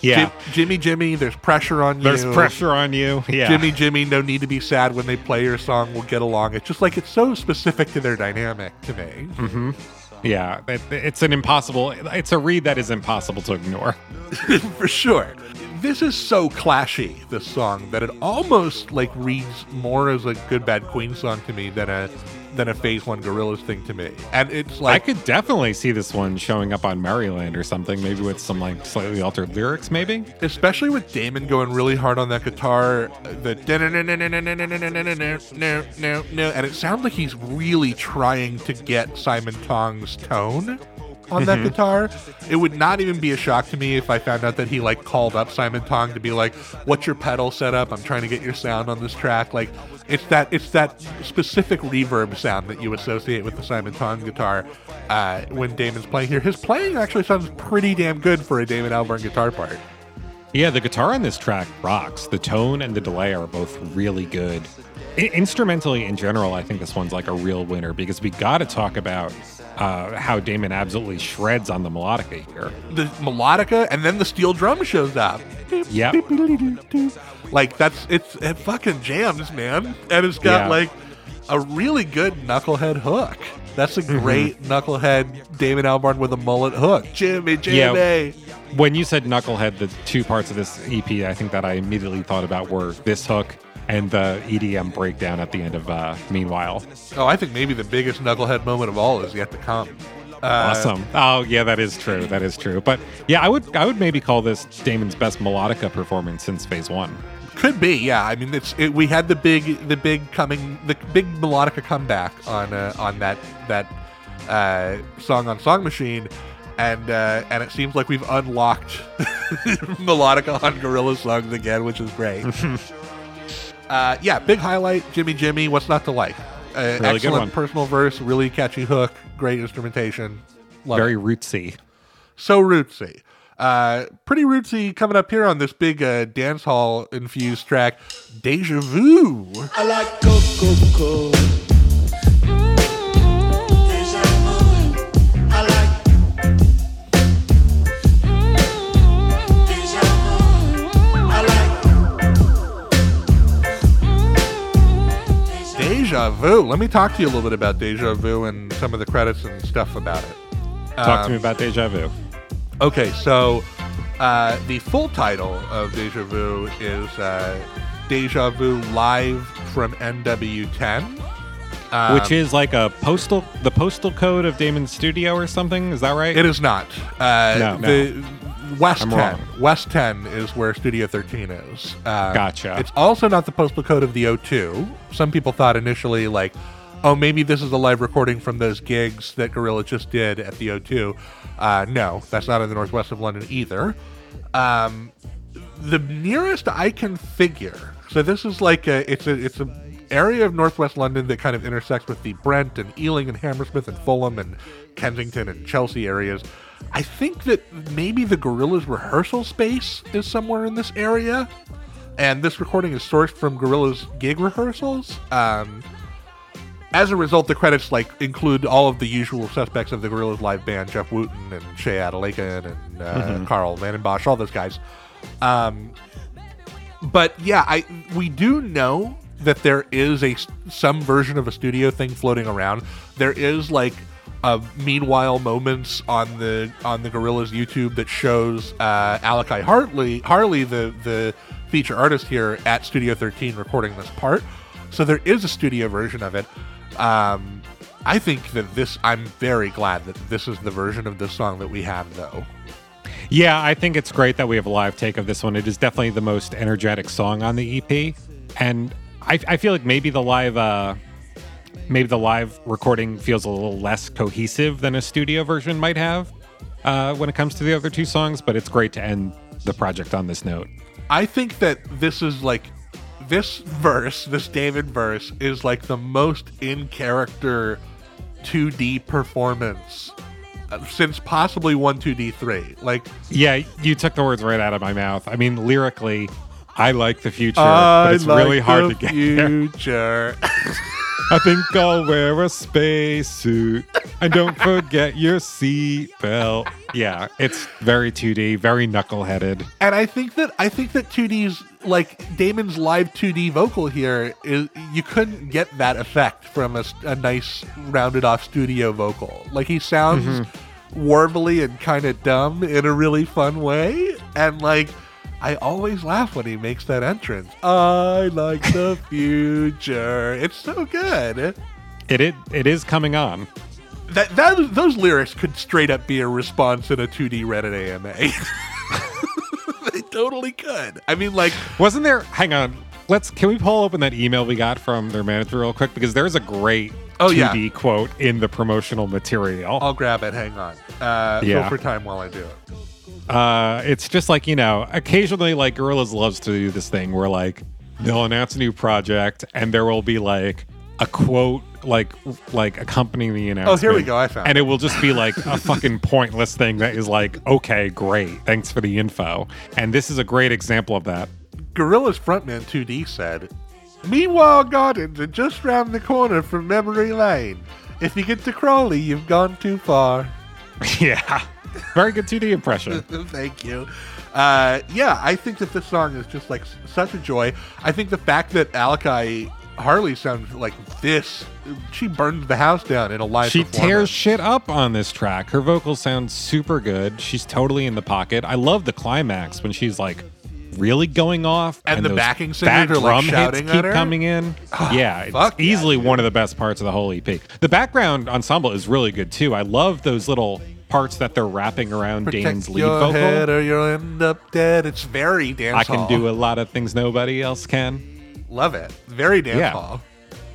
Speaker 3: Yeah.
Speaker 2: Jim- Jimmy, Jimmy, there's pressure on you.
Speaker 3: There's pressure on you. Yeah.
Speaker 2: Jimmy, Jimmy, no need to be sad when they play your song. We'll get along. It's just like it's so specific to their dynamic to me. Mm-hmm.
Speaker 3: Yeah. It, it's an impossible, it's a read that is impossible to ignore.
Speaker 2: for sure. This is so clashy, this song, that it almost like reads more as a good bad Queen song to me than a than a Phase One Gorillaz thing to me. And it's like I
Speaker 3: could definitely see this one showing up on Merrie Land or something, maybe with some like slightly altered lyrics, maybe.
Speaker 2: especially with Damon going really hard on that guitar, the no no, no, and it sounds like he's really trying to get Simon Tong's tone on that guitar. It would not even be a shock to me if I found out that he like called up Simon Tong to be like, "What's your pedal setup? I'm trying to get your sound on this track." Like, it's that it's that specific reverb sound that you associate with the Simon Tong guitar uh, when Damon's playing here. His playing actually sounds pretty damn good for a Damon Albarn guitar part.
Speaker 3: Yeah, the guitar on this track rocks. The tone and the delay are both really good. I- instrumentally in general, I think this one's like a real winner because we got to talk about uh, how Damon absolutely shreds on the melodica here.
Speaker 2: The melodica and then the steel drum shows up.
Speaker 3: Yep.
Speaker 2: Like that's it's it fucking jams, man. And it's got
Speaker 3: Yeah.
Speaker 2: like a really good knucklehead hook. That's a great knucklehead Damon Albarn with a mullet hook. Jimmy Jimmy. Yeah.
Speaker 3: When you said Knucklehead, the two parts of this EP I think that I immediately thought about were this hook and the EDM breakdown at the end of uh, Meanwhile.
Speaker 2: Oh, I think maybe the biggest knucklehead moment of all is yet to come. Uh,
Speaker 3: Awesome. Oh yeah, that is true. That is true. But yeah, I would I would maybe call this Damon's best melodica performance since Phase One.
Speaker 2: Could be, yeah. I mean, it's it, we had the big the big coming the big melodica comeback on uh, on that that uh, song on Song Machine, and uh, and it seems like we've unlocked melodica on Gorilla songs again, which is great. uh, yeah, big highlight, Jimmy Jimmy. What's not to like? Uh,
Speaker 3: good
Speaker 2: excellent
Speaker 3: one.
Speaker 2: personal verse, really catchy hook, great instrumentation. Love it
Speaker 3: Very rootsy.
Speaker 2: so rootsy. Uh, pretty rootsy coming up here on this big uh, dance hall infused track, Deja Vu.
Speaker 4: I like Coco.
Speaker 2: Deja Vu. Let me talk to you a little bit about Deja Vu and some of the credits and stuff about it.
Speaker 3: Talk to
Speaker 2: Um,
Speaker 3: me about Deja Vu.
Speaker 2: Okay, so uh, the full title of Deja Vu is uh, Deja Vu Live from NW10. Um,
Speaker 3: Which is like a postal the postal code of Damon's studio or something, is that right?
Speaker 2: It is not. Uh,
Speaker 3: No,
Speaker 2: the West
Speaker 3: I'm
Speaker 2: 10.
Speaker 3: wrong.
Speaker 2: West 10 is where Studio 13 is. Uh,
Speaker 3: Gotcha.
Speaker 2: It's also not the postal code of the O2. Some people thought initially, like, oh, maybe this is a live recording from those gigs that Gorilla just did at the O2. Uh, no, that's not in the northwest of London either. Um, the nearest I can figure. So this is like a it's a it's a area of northwest London that kind of intersects with the Brent and Ealing and Hammersmith and Fulham and Kensington and Chelsea areas. I think that maybe the Gorillaz rehearsal space is somewhere in this area, and this recording is sourced from Gorillaz gig rehearsals. Um, as a result, the credits like include all of the usual suspects of the Gorillaz live band: Jeff Wooten and Seye Adelekan and uh, Karl Vanden Bossche, all those guys. Um, but yeah, I we do know that there is a some version of a studio thing floating around. There is like a meanwhile moments on the on the Gorillaz YouTube that shows uh, Alicaì Hartley Harley the the feature artist here at Studio 13 recording this part. So there is a studio version of it. Um, I think that this. I'm very glad that this is the version of this song that we have, though.
Speaker 3: Yeah, I think it's great that we have a live take of this one. It is definitely the most energetic song on the EP, and I, I feel like maybe the live, uh, maybe the live recording feels a little less cohesive than a studio version might have uh, when it comes to the other two songs. But it's great to end the project on this note.
Speaker 2: I think that this is like this verse, this David verse, is like the most in character 2D performance uh, since possibly one 2D3. Like,
Speaker 3: Yeah, you took the words right out of my mouth. I mean, lyrically, I like the future,
Speaker 2: I
Speaker 3: but it's
Speaker 2: like
Speaker 3: really hard to get there. I think I'll wear a spacesuit and don't forget your seatbelt. Yeah, it's very 2D, very knuckleheaded.
Speaker 2: and I think that I think that 2D's like Damon's live 2D vocal here is you couldn't get that effect from a nice rounded off studio vocal. Like he sounds
Speaker 3: Mm-hmm.
Speaker 2: warbly and kind of dumb in a really fun way, and like. I always laugh when he makes that entrance. I like the future. It's so good.
Speaker 3: It it, it is coming on.
Speaker 2: That, that those lyrics could straight up be a response in a 2D Reddit AMA. they totally could. I mean, like,
Speaker 3: Wasn't there? Hang on. Let's. Can we pull open that email we got from their manager real quick because there's a great
Speaker 2: Oh,
Speaker 3: 2D
Speaker 2: yeah.
Speaker 3: quote in the promotional material.
Speaker 2: I'll grab it. Hang on. Uh,
Speaker 3: Yeah.
Speaker 2: Fill for time while I do it.
Speaker 3: Uh, it's just like you know, occasionally like Gorillaz loves to do this thing where like they'll announce a new project and there will be like a quote like like accompanying the announcement.
Speaker 2: Oh, here we go. I found it.
Speaker 3: and
Speaker 2: it
Speaker 3: will just be like a fucking pointless thing that is like, okay, great, thanks for the info. And this is a great example of that.
Speaker 2: Gorilla's frontman 2D said, Meanwhile Gardens are just round the corner from Memory Lane. If you get to Crawley, you've gone too far.
Speaker 3: yeah. Very good 2D impression.
Speaker 2: Thank you. Uh, yeah, I think that this song is just like such a joy. I think the fact that Alicaì Harley sounds like this, she burns the house down in a live
Speaker 3: She tears shit up on this track. Her vocals sound super good. She's totally in the pocket. I love the climax when she's like really going off,
Speaker 2: And the backing singers are, like,
Speaker 3: drum
Speaker 2: shouting
Speaker 3: keep coming in. yeah, it's
Speaker 2: yeah,
Speaker 3: easily
Speaker 2: dude.
Speaker 3: one of the best parts of the whole EP. The background ensemble is really good too. I love those little parts that they're wrapping around
Speaker 2: Protect
Speaker 3: Damon's lead
Speaker 2: your
Speaker 3: vocal.
Speaker 2: head or you'll end up dead. It's very dance
Speaker 3: I can
Speaker 2: hall.
Speaker 3: do a lot of things nobody else can.
Speaker 2: Love it. Very dance
Speaker 3: Yeah.
Speaker 2: hall.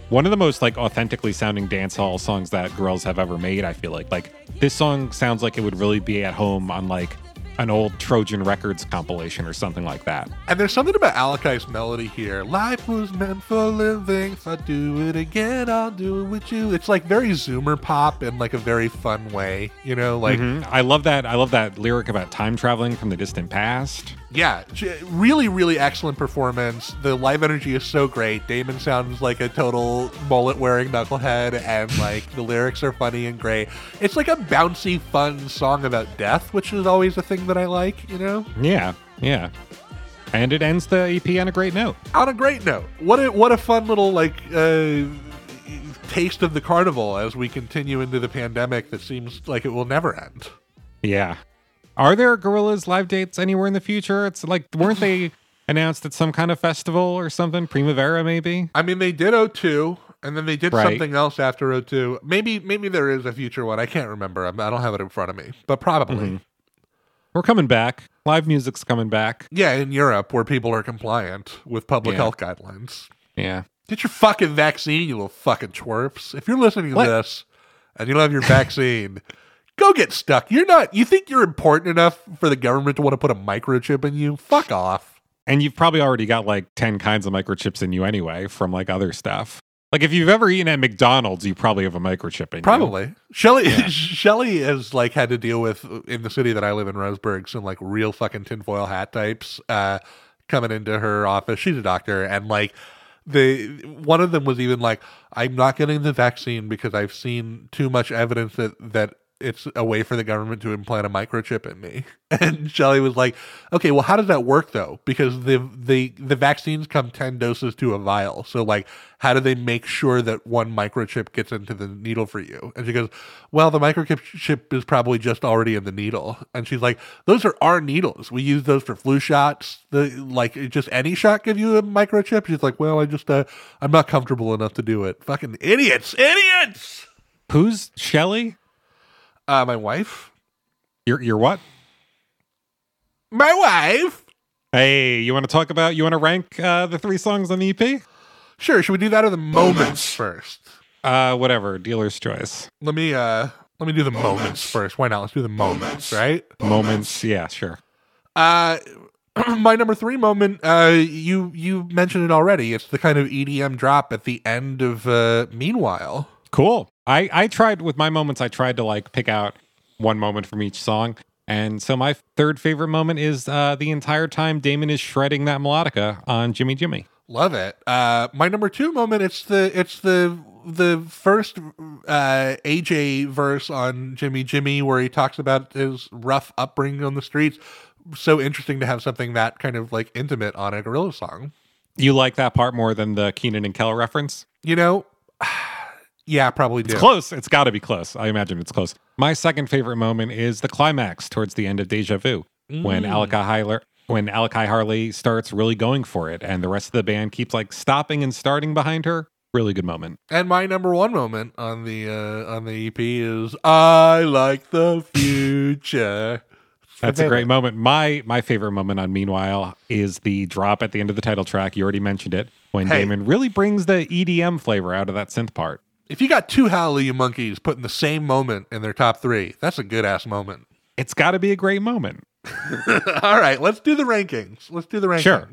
Speaker 3: One of the most like authentically sounding dance hall songs that girls have ever made. I feel like like this song sounds like it would really be at home on like an old Trojan Records compilation or something like that.
Speaker 2: And there's something about Alicaì's melody here. Life was meant for living. If I do it again, I'll do it with you. It's like very Zoomer pop in like a very fun way. You know, like
Speaker 3: Mhm. I love that. I love that lyric about time traveling from the distant past.
Speaker 2: Yeah, really, really excellent performance. The live energy is so great. Damon sounds like a total mullet wearing knucklehead, and like the lyrics are funny and great. It's like a bouncy, fun song about death, which is always a thing that I like. You know.
Speaker 3: Yeah, yeah. And it ends the EP on a great note.
Speaker 2: on a great note, what a what a fun little like uh, taste of the carnival as we continue into the pandemic that seems like it will never end.
Speaker 3: Yeah. Are there Gorillaz live dates anywhere in the future? It's like weren't they announced at some kind of festival or something? Primavera maybe?
Speaker 2: I mean, they did O2, and then they did
Speaker 3: Right.
Speaker 2: something else after O2. Maybe maybe there is a future one. I can't remember. I'm, I don't have it in front of me, but probably.
Speaker 3: Mm-hmm. We're coming back. Live music's coming back.
Speaker 2: Yeah, in Europe where people are compliant with public
Speaker 3: Yeah.
Speaker 2: health guidelines.
Speaker 3: Yeah.
Speaker 2: Get your fucking vaccine, you little fucking twerps. If you're listening to
Speaker 3: What?
Speaker 2: this and you don't have your vaccine, go get stuck. You're not, you think you're important enough for the government to want to put a microchip in you? Fuck off.
Speaker 3: And you've probably already got like 10 kinds of microchips in you anyway from like other stuff. Like if you've ever eaten at McDonald's, you probably have a microchip in you.
Speaker 2: Probably. Shelly Shelly has like had to deal with in the city that I live in, Roseburg, some like real fucking tinfoil hat types uh coming into her office. She's a doctor and like the one of them was even like, I'm not getting the vaccine because I've seen too much evidence that that it's a way for the government to implant a microchip in me. And Shelly was like, Okay, well how does that work though? Because the the the vaccines come ten doses to a vial. So like how do they make sure that one microchip gets into the needle for you? And she goes, Well, the microchip is probably just already in the needle. And she's like, Those are our needles. We use those for flu shots. The like just any shot give you a microchip? She's like, Well, I just uh I'm not comfortable enough to do it. Fucking idiots, idiots.
Speaker 3: Who's Shelly?
Speaker 2: Uh my wife.
Speaker 3: You're you're what?
Speaker 2: My wife.
Speaker 3: Hey, you want to talk about you want to rank uh, the three songs on the EP?
Speaker 2: Sure, should we do that or the moments first?
Speaker 3: Uh whatever, dealer's choice.
Speaker 2: Let me uh let me do the moments first. Why not? Let's do the moments, right?
Speaker 3: Moments, yeah, sure.
Speaker 2: Uh my number three moment, uh you you mentioned it already. It's the kind of EDM drop at the end of uh Meanwhile.
Speaker 3: Cool. I I tried with my moments. I tried to like pick out one moment from each song, and so my third favorite moment is uh, the entire time Damon is shredding that melodica on Jimmy Jimmy.
Speaker 2: Love it. Uh my number two moment, it's the it's the the first uh AJ verse on Jimmy Jimmy where he talks about his rough upbringing on the streets. So interesting to have something that kind of like intimate on a gorilla song.
Speaker 3: You like that part more than the Kenan and Kel reference?
Speaker 2: You know, yeah, probably do.
Speaker 3: It's close. It's got to be close. I imagine it's close. My second favorite moment is the climax towards the end of Deja Vu when Alicaì Harley when Alicaì Harley starts really going for it, and the rest of the band keeps like stopping and starting behind her. Really good moment.
Speaker 2: And my number one moment on the uh, on the EP is I like the future.
Speaker 3: That's a great moment. My my favorite moment on Meanwhile is the drop at the end of the title track. You already mentioned it when
Speaker 2: Hey.
Speaker 3: Damon really brings the EDM flavor out of that synth part.
Speaker 2: If you got two Hallelujah monkeys putting the same moment in their top three, that's a good ass moment.
Speaker 3: It's got to be a great moment.
Speaker 2: All right, let's do the rankings. Let's do the rankings.
Speaker 3: Sure.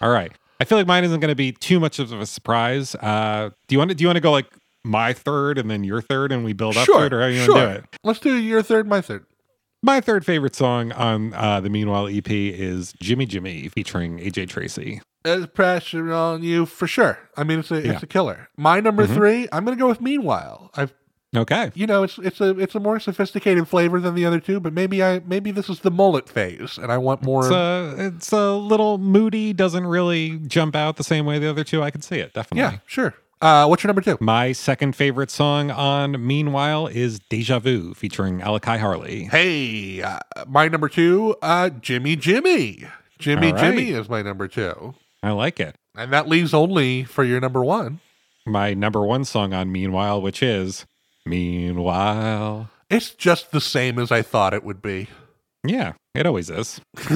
Speaker 3: All right. I feel like mine isn't going to be too much of a surprise. Uh, do you want to do you want to go like my third and then your third and we build up to
Speaker 2: Sure.
Speaker 3: it, or how you
Speaker 2: sure.
Speaker 3: want to do it?
Speaker 2: Let's do your third, my third.
Speaker 3: My third favorite song on uh, the Meanwhile EP is Jimmy Jimmy featuring AJ Tracey.
Speaker 2: There's pressure on you for sure. I mean, it's a
Speaker 3: Yeah.
Speaker 2: it's a killer. My number
Speaker 3: Mhm.
Speaker 2: three, I'm gonna go with Meanwhile. I've
Speaker 3: Okay.
Speaker 2: you know it's it's a it's a more sophisticated flavor than the other two, but maybe I maybe this is the mullet phase, and I want more.
Speaker 3: It's a, it's a little moody, doesn't really jump out the same way the other two. I can see it, definitely.
Speaker 2: yeah, sure. Uh, what's your number two?
Speaker 3: My second favorite song on Meanwhile is Deja Vu featuring Alicaì Harley.
Speaker 2: Hey, uh, my number two, uh, Jimmy Jimmy. Jimmy
Speaker 3: right.
Speaker 2: Jimmy is my number two,
Speaker 3: I like it.
Speaker 2: and that leaves only for your number one.
Speaker 3: My number one song on Meanwhile, which is Meanwhile.
Speaker 2: It's just the same as I thought it would be.
Speaker 3: Yeah, it always is.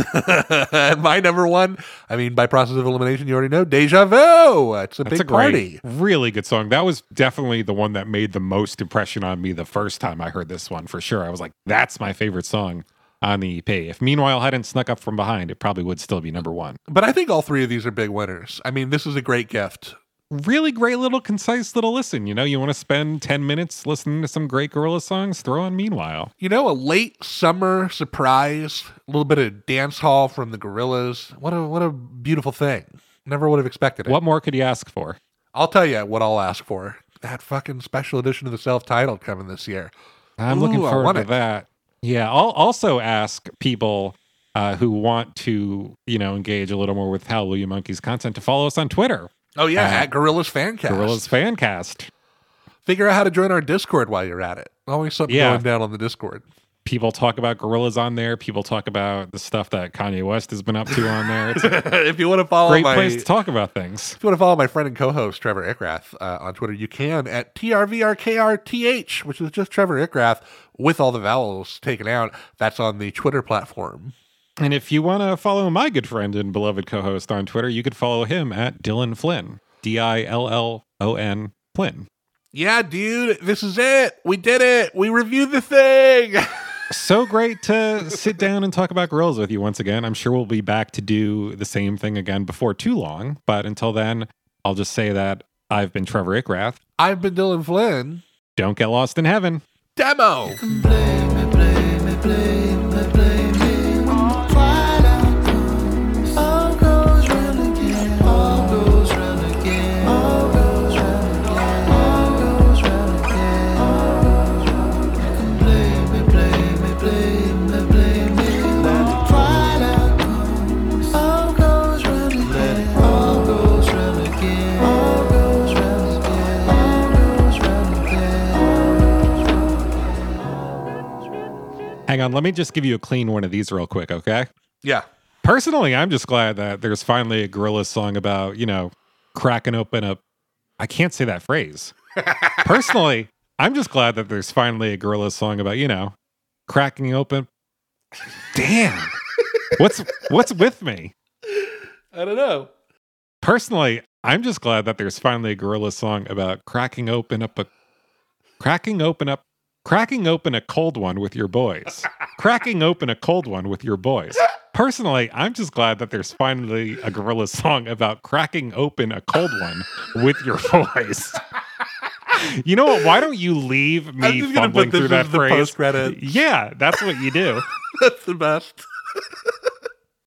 Speaker 2: my number one, I mean, by process of elimination, you already know, Deja Vu. It's a
Speaker 3: That's
Speaker 2: big
Speaker 3: a great,
Speaker 2: party.
Speaker 3: really good song. That was definitely the one that made the most impression on me the first time I heard this one for sure. I was like, that's my favorite song on the EP. If Meanwhile hadn't snuck up from behind, it probably would still be number one.
Speaker 2: But I think all three of these are big winners. I mean, this is a great gift.
Speaker 3: Really great little concise little listen. You know, you want to spend 10 minutes listening to some great gorilla songs, throw on Meanwhile.
Speaker 2: You know, a late summer surprise, a little bit of dance hall from the Gorillaz. What a what a beautiful thing. Never would have expected it.
Speaker 3: What more could you ask for?
Speaker 2: I'll tell you what I'll ask for. That fucking special edition of the self-titled coming this year.
Speaker 3: I'm looking
Speaker 2: Ooh, I
Speaker 3: forward to
Speaker 2: it.
Speaker 3: that. Yeah, I'll also ask people uh, who want to, you know, engage a little more with Hallelujah Monkeys content to follow us on Twitter,
Speaker 2: Oh yeah,
Speaker 3: Uh,
Speaker 2: at Gorillaz Fancast.
Speaker 3: Gorillaz Fancast.
Speaker 2: Figure out how to join our Discord while you're at it. Always something
Speaker 3: Yeah.
Speaker 2: going down on the Discord.
Speaker 3: People talk about Gorillaz on there. People talk about the stuff that Kanye West has been up to on there. It's
Speaker 2: if you want to follow
Speaker 3: great
Speaker 2: my
Speaker 3: place to talk about things.
Speaker 2: If you want to follow my friend and co-host Trevor Ickrath uh, on Twitter, you can at trvrkrth, which is just Trevor Ickrath with all the vowels taken out. That's on the Twitter platform.
Speaker 3: And if you want to follow my good friend and beloved co-host on Twitter, you could follow him at Dillon Flynn, D I L L O N Flynn.
Speaker 2: Yeah, dude, this is it. We did it. We reviewed the thing.
Speaker 3: So great to sit down and talk about Gorillaz with you once again. I'm sure we'll be back to do the same thing again before too long. But until then, I'll just say that I've been Trevor Ickrath.
Speaker 2: I've been Dillon Flynn.
Speaker 3: Don't get lost in heaven.
Speaker 2: Demo.
Speaker 3: Hang on, let me just give you a clean one of these real quick, okay?
Speaker 2: Yeah.
Speaker 3: Personally, I'm just glad that there's finally a gorilla song about, you know, cracking open a. I can't say that phrase. Personally, I'm just glad that there's finally a gorilla song about, you know, cracking open. Damn. What's what's with me?
Speaker 2: I don't know.
Speaker 3: Personally, I'm just glad that there's finally a gorilla song about cracking open up a cracking open up cracking open a cold one with your boys. cracking open a cold one with your boys. Personally, I'm just glad that there's finally a gorilla song about cracking open a cold one with your boys. You know what? Why don't you leave me fumbling through that
Speaker 2: the
Speaker 3: phrase? Yeah, that's what you do.
Speaker 2: That's the best.